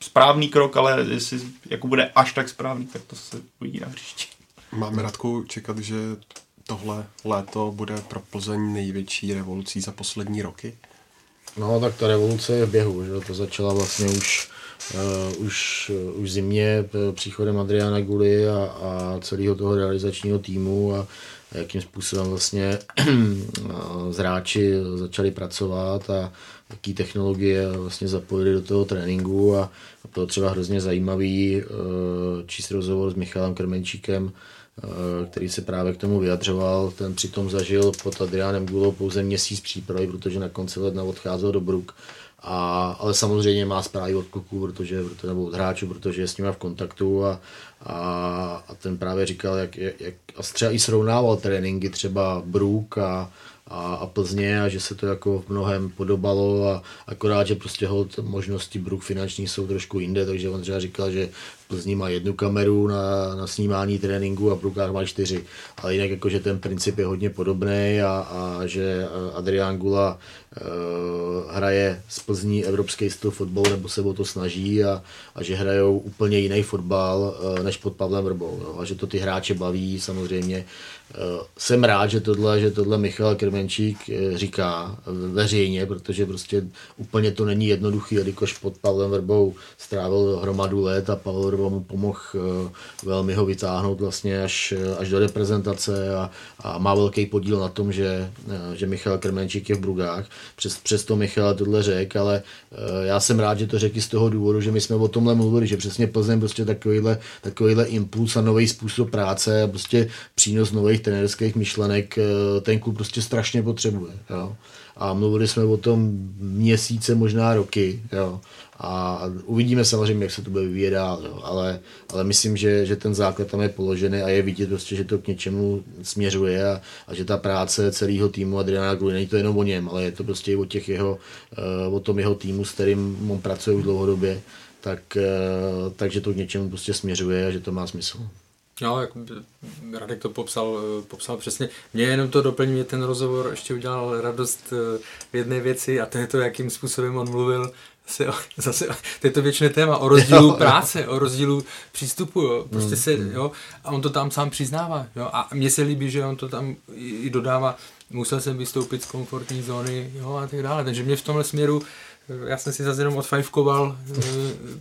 [SPEAKER 7] správný krok, ale jestli jako bude až tak správný, tak to se uvidí na hřišti.
[SPEAKER 5] Máme Radku čekat, že tohle léto bude pro Plzeň největší revolucí za poslední roky?
[SPEAKER 6] No, tak ta revoluce je v běhu, že? jo, to začala vlastně už, uh, už, uh, už zimně p- příchodem Adriana Guly a, a celého toho realizačního týmu a jakým způsobem vlastně zráči začali pracovat a jaký technologie vlastně zapojili do toho tréninku a, a bylo třeba hrozně zajímavý uh, číst rozhovor s Michalem Krmenčíkem, eh, který se právě k tomu vyjadřoval. Ten přitom zažil pod Adriánem Gulou pouze měsíc přípravy, protože na konci ledna odcházel do Bruk. A, ale samozřejmě má zprávy od kluků, protože, nebo od hráčů, protože je s nimi v kontaktu a, a, a ten právě říkal, jak, jak, jak a třeba i srovnával tréninky třeba Bruk a, a, a Plzně a že se to jako v mnohem podobalo a akorát, že prostě hold možnosti Bruk finanční jsou trošku jinde, takže on třeba říkal, že v Plzni má jednu kameru na, na snímání tréninku a Brukách má čtyři, ale jinak jako, že ten princip je hodně podobný a, a že Adrián Gula uh, hraje z Plzní evropský styl fotbalu nebo se o to snaží a, a že hrajou úplně jiný fotbal uh, než pod Pavlem Vrbou jo, a že to ty hráče baví samozřejmě. Uh, jsem rád, že tohle, že tohle Michal Krmenčík uh, říká veřejně, protože prostě úplně to není jednoduchý, jelikož pod Pavlem Vrbou strávil hromadu let a Pavel Vrba mu pomohl uh, velmi ho vytáhnout vlastně až, až do reprezentace a, a má velký podíl na tom, že, že Michal Krmenčík je v Brugách. Přes, přesto Michal tohle řekl, ale já jsem rád, že to řekl z toho důvodu, že my jsme o tomhle mluvili, že přesně Plzeň prostě takovýhle, takovýhle impuls a nový způsob práce a prostě přínos nových trenérských myšlenek uh, ten klub prostě strašně potřebuje. Jo. A mluvili jsme o tom měsíce, možná roky. Jo. A uvidíme samozřejmě, jak se to bude vyvíjet dál, jo. Ale, ale myslím, že, že ten základ tam je položený a je vidět prostě, že to k něčemu směřuje a, a že ta práce celého týmu Adriana Gruy, není to jenom o něm, ale je to prostě i o, těch jeho, uh, o tom jeho týmu, s kterým on pracuje už dlouhodobě, tak, uh, takže to k něčemu prostě směřuje a že to má smysl.
[SPEAKER 4] No, jak Radek to popsal, eh, popsal přesně. Mě jenom to doplní, mě ten rozhovor ještě udělal radost eh, v jedné věci a to je to, jakým způsobem on mluvil. Zase, zase to je to věčné téma o rozdílu práce, o rozdílu přístupu, jo. prostě se, jo, a on to tam sám přiznává, jo, a mně se líbí, že on to tam i i dodává, musel jsem vystoupit z komfortní zóny, jo, a tak dále, takže mě v tomhle směru eh, já jsem si zase jenom odfajfkoval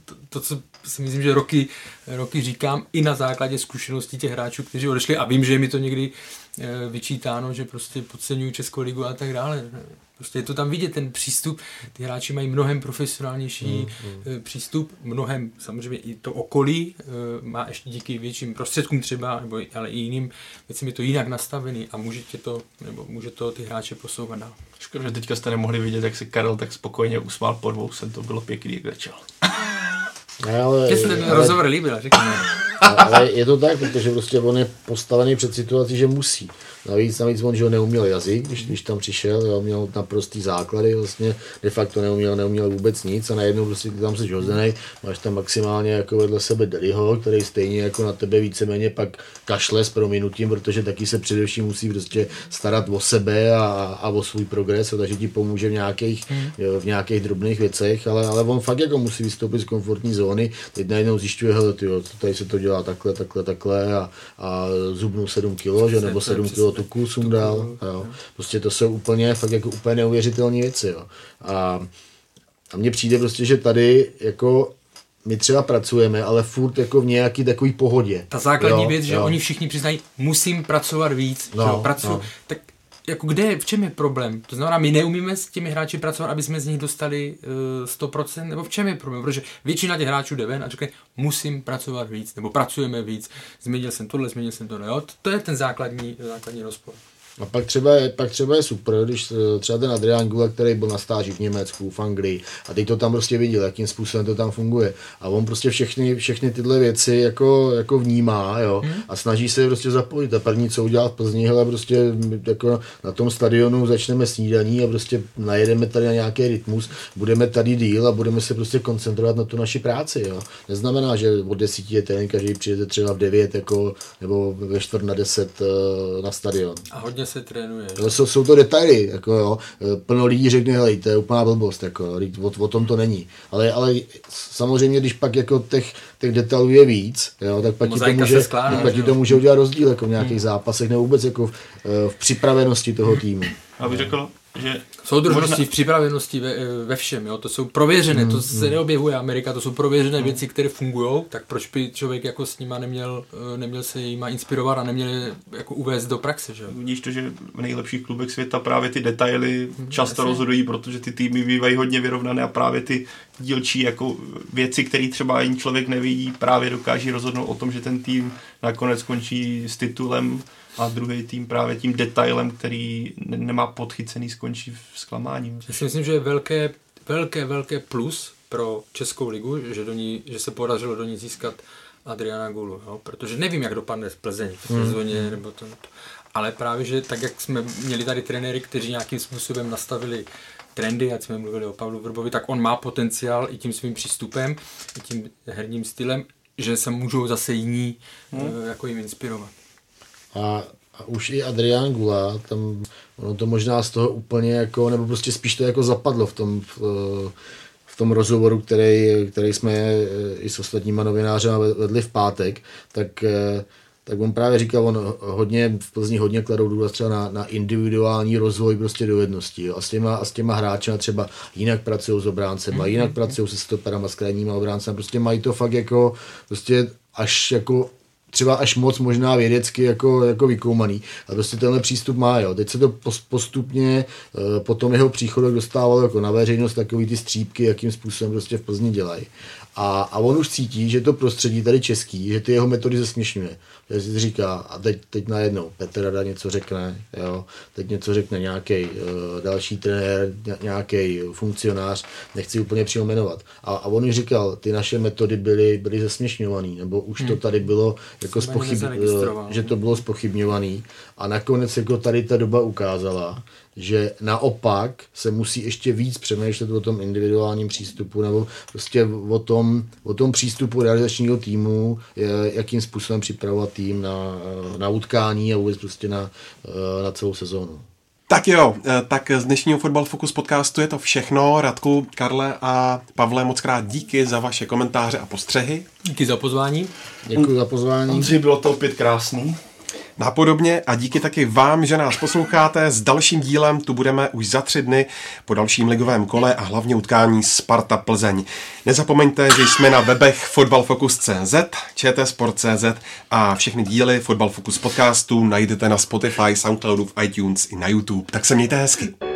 [SPEAKER 4] to, to, co si myslím, že roky, roky říkám i na základě zkušeností těch hráčů, kteří odešli a vím, že je mi to někdy eh, vyčítáno, že prostě podceňují Českou ligu a tak dále. Prostě je to tam vidět, ten přístup, ty hráči mají mnohem profesionálnější mm, přístup, mnohem, samozřejmě i to okolí eh, má ještě díky větším prostředkům třeba, nebo, ale i jiným věcem je to jinak nastavený a může tě to, nebo může to ty hráče posouvat dál.
[SPEAKER 7] Škoda, že teďka jste nemohli vidět, jak se Karel tak spokojeně usmál po dvou, jsem to bylo pěkný, jak začal.
[SPEAKER 6] Ne, ale,
[SPEAKER 4] Mně se ten
[SPEAKER 6] ale-
[SPEAKER 4] rozhovor líbil, řekněme.
[SPEAKER 6] ale je to tak, protože prostě on je postavený před situací, že musí. Navíc, navíc on, že ho neuměl jazyk, když, když tam přišel, jo, měl naprostý základy, vlastně de facto neuměl, neuměl vůbec nic a najednou prostě tam jsi hozený, máš tam maximálně jako vedle sebe Daddyho, který stejně jako na tebe víceméně pak kašle s prominutím, protože taky se především musí prostě starat o sebe a, a o svůj progres, takže ti pomůže v nějakých, jo, v nějakých drobných věcech, ale, ale on fakt jako musí vystoupit z komfortní zóny, teď najednou zjišťuje, hele, tyjo, tady se to dělá takhle, takhle, takhle a, a zubnul 7 kilo, že, nebo
[SPEAKER 4] to je
[SPEAKER 6] 7
[SPEAKER 4] přesně
[SPEAKER 6] kilo. Tuku sundal, jo. Prostě to jsou úplně, fakt jako úplně neuvěřitelné věci, jo. A, a mně přijde prostě, že tady jako my třeba pracujeme, ale furt jako v nějaký takový pohodě.
[SPEAKER 4] Ta základní
[SPEAKER 6] Jo,
[SPEAKER 4] věc, že
[SPEAKER 6] jo.
[SPEAKER 4] oni všichni přiznají, musím pracovat víc,
[SPEAKER 6] No,
[SPEAKER 4] že jo, pracu,
[SPEAKER 6] no.
[SPEAKER 4] tak jako kde, v čem je problém? To znamená, my neumíme s těmi hráči pracovat, aby jsme z nich dostali uh, 100%, nebo v čem je problém? Protože většina těch hráčů jde ven a říkají, musím pracovat víc, nebo pracujeme víc, změnil jsem tohle, změnil jsem tohle, jo? To je ten základní, základní rozpor.
[SPEAKER 6] A pak třeba, je, pak třeba je super, když eh, třeba ten Adrian Gula, který byl na stáži v Německu, v Anglii, a teď to tam prostě viděl, jakým způsobem to tam funguje. A on prostě všechny, všechny tyhle věci jako, jako vnímá, jo, hmm. a snaží se je prostě zapojit. A první, co udělá v Plzni, hele, prostě jako na tom stadionu začneme snídaní a prostě najedeme tady na nějaký rytmus, budeme tady díl a budeme se prostě koncentrovat na tu naši práci, jo. Neznamená, že od desíti je trénink, každý přijede třeba v devět, jako, nebo ve čtvrt na deset uh, na stadion.
[SPEAKER 4] A hodně se trénuje.
[SPEAKER 6] No, jsou, jsou to detaily, jako jo. Plno lidí řekne, hele, to je úplná blbost, jako, o, o, tom to není. Ale, ale samozřejmě, když pak jako těch, těch detailů je víc, jo, tak pak, ti to, může, skládá, pak ti to může udělat rozdíl jako v nějakých hmm. zápasech nebo vůbec jako v, eh, v připravenosti toho týmu.
[SPEAKER 7] Abych řekl, že
[SPEAKER 4] Soudržnosti možná... v připravenosti ve, ve všem, jo? to jsou prověřené, mm, to se mm. neobjevuje Amerika, to jsou prověřené mm. věci, které fungují, tak proč by člověk jako s nima neměl, eh, neměl se jima inspirovat a neměl je jako uvést do praxe, že
[SPEAKER 7] Vidíš to, že v nejlepších klubech světa právě ty detaily mm, často jasně. rozhodují, protože ty týmy bývají hodně vyrovnané a právě ty dílčí jako věci, které třeba ani člověk nevidí, právě dokáží rozhodnout o tom, že ten tým nakonec skončí s titulem a druhý tým právě tím detailem, který nemá podchycený, skončí v zklamání.
[SPEAKER 4] Já si myslím, že je velké, velké, velké plus pro Českou ligu, že, do ní, že se podařilo do ní získat Adriana Gulu, jo? protože nevím, jak dopadne v Plzeň v hmm. sezóně, mm. nebo to, ale právě, že tak, jak jsme měli tady trenéry, kteří nějakým způsobem nastavili trendy, jak jsme mluvili o Pavlu Vrbovi, tak on má potenciál i tím svým přístupem, i tím herním stylem, že se můžou zase jiní mm. jako jim inspirovat.
[SPEAKER 6] A, a už i Adrián Gula, tam ono to možná z toho úplně jako, nebo prostě spíš to jako zapadlo v tom, v, v tom rozhovoru, který, který jsme eh, i s ostatníma novináři vedli v pátek, tak eh, tak on právě říkal, on hodně, v Plzni hodně kladou důraz třeba na, na individuální rozvoj prostě dovedností. A s těma, a s těma hráči třeba jinak pracují s obráncem, a jinak pracují se stoperama, s krajníma obráncem. Prostě mají to fakt jako, prostě až jako třeba až moc možná vědecky jako, jako vykoumaný. A prostě tenhle přístup má, jo. Teď se to postupně eh, po tom jeho příchodu dostávalo jako na veřejnost takový ty střípky, jakým způsobem prostě v Plzni dělají. A, a on už cítí, že to prostředí tady český, že ty jeho metody zesměšňuje. Že si říká, a teď, teď najednou Petr Rada něco řekne, jo, teď něco řekne nějaký uh, další trenér, nějaký funkcionář, nechci úplně přímo jmenovat. A, a on už říkal, ty naše metody byly, byly zesměšňované, nebo už hmm. to tady bylo jako spochyb, uh, že to bylo spochybňované. A nakonec jako tady ta doba ukázala, že naopak se musí ještě víc přemýšlet o tom individuálním přístupu nebo prostě o tom, o tom přístupu realizačního týmu, jakým způsobem připravovat tým na, na utkání a vůbec prostě na, na celou sezónu.
[SPEAKER 5] Tak jo, tak z dnešního Fotbal Focus podcastu je to všechno. Radku, Karle a Pavle, moc krát díky za vaše komentáře a postřehy.
[SPEAKER 4] Díky za pozvání.
[SPEAKER 6] Děkuji za pozvání.
[SPEAKER 7] Ondřej, bylo to opět krásný.
[SPEAKER 5] Napodobně a díky taky vám, že nás posloucháte. S dalším dílem tu budeme už za tři dny po dalším ligovém kole a hlavně utkání Sparta Plzeň. Nezapomeňte, že jsme na webech fotbalfocus.cz, čtsport.cz a všechny díly Fotbal Focus podcastu najdete na Spotify, Soundcloudu, v iTunes i na YouTube. Tak se mějte hezky.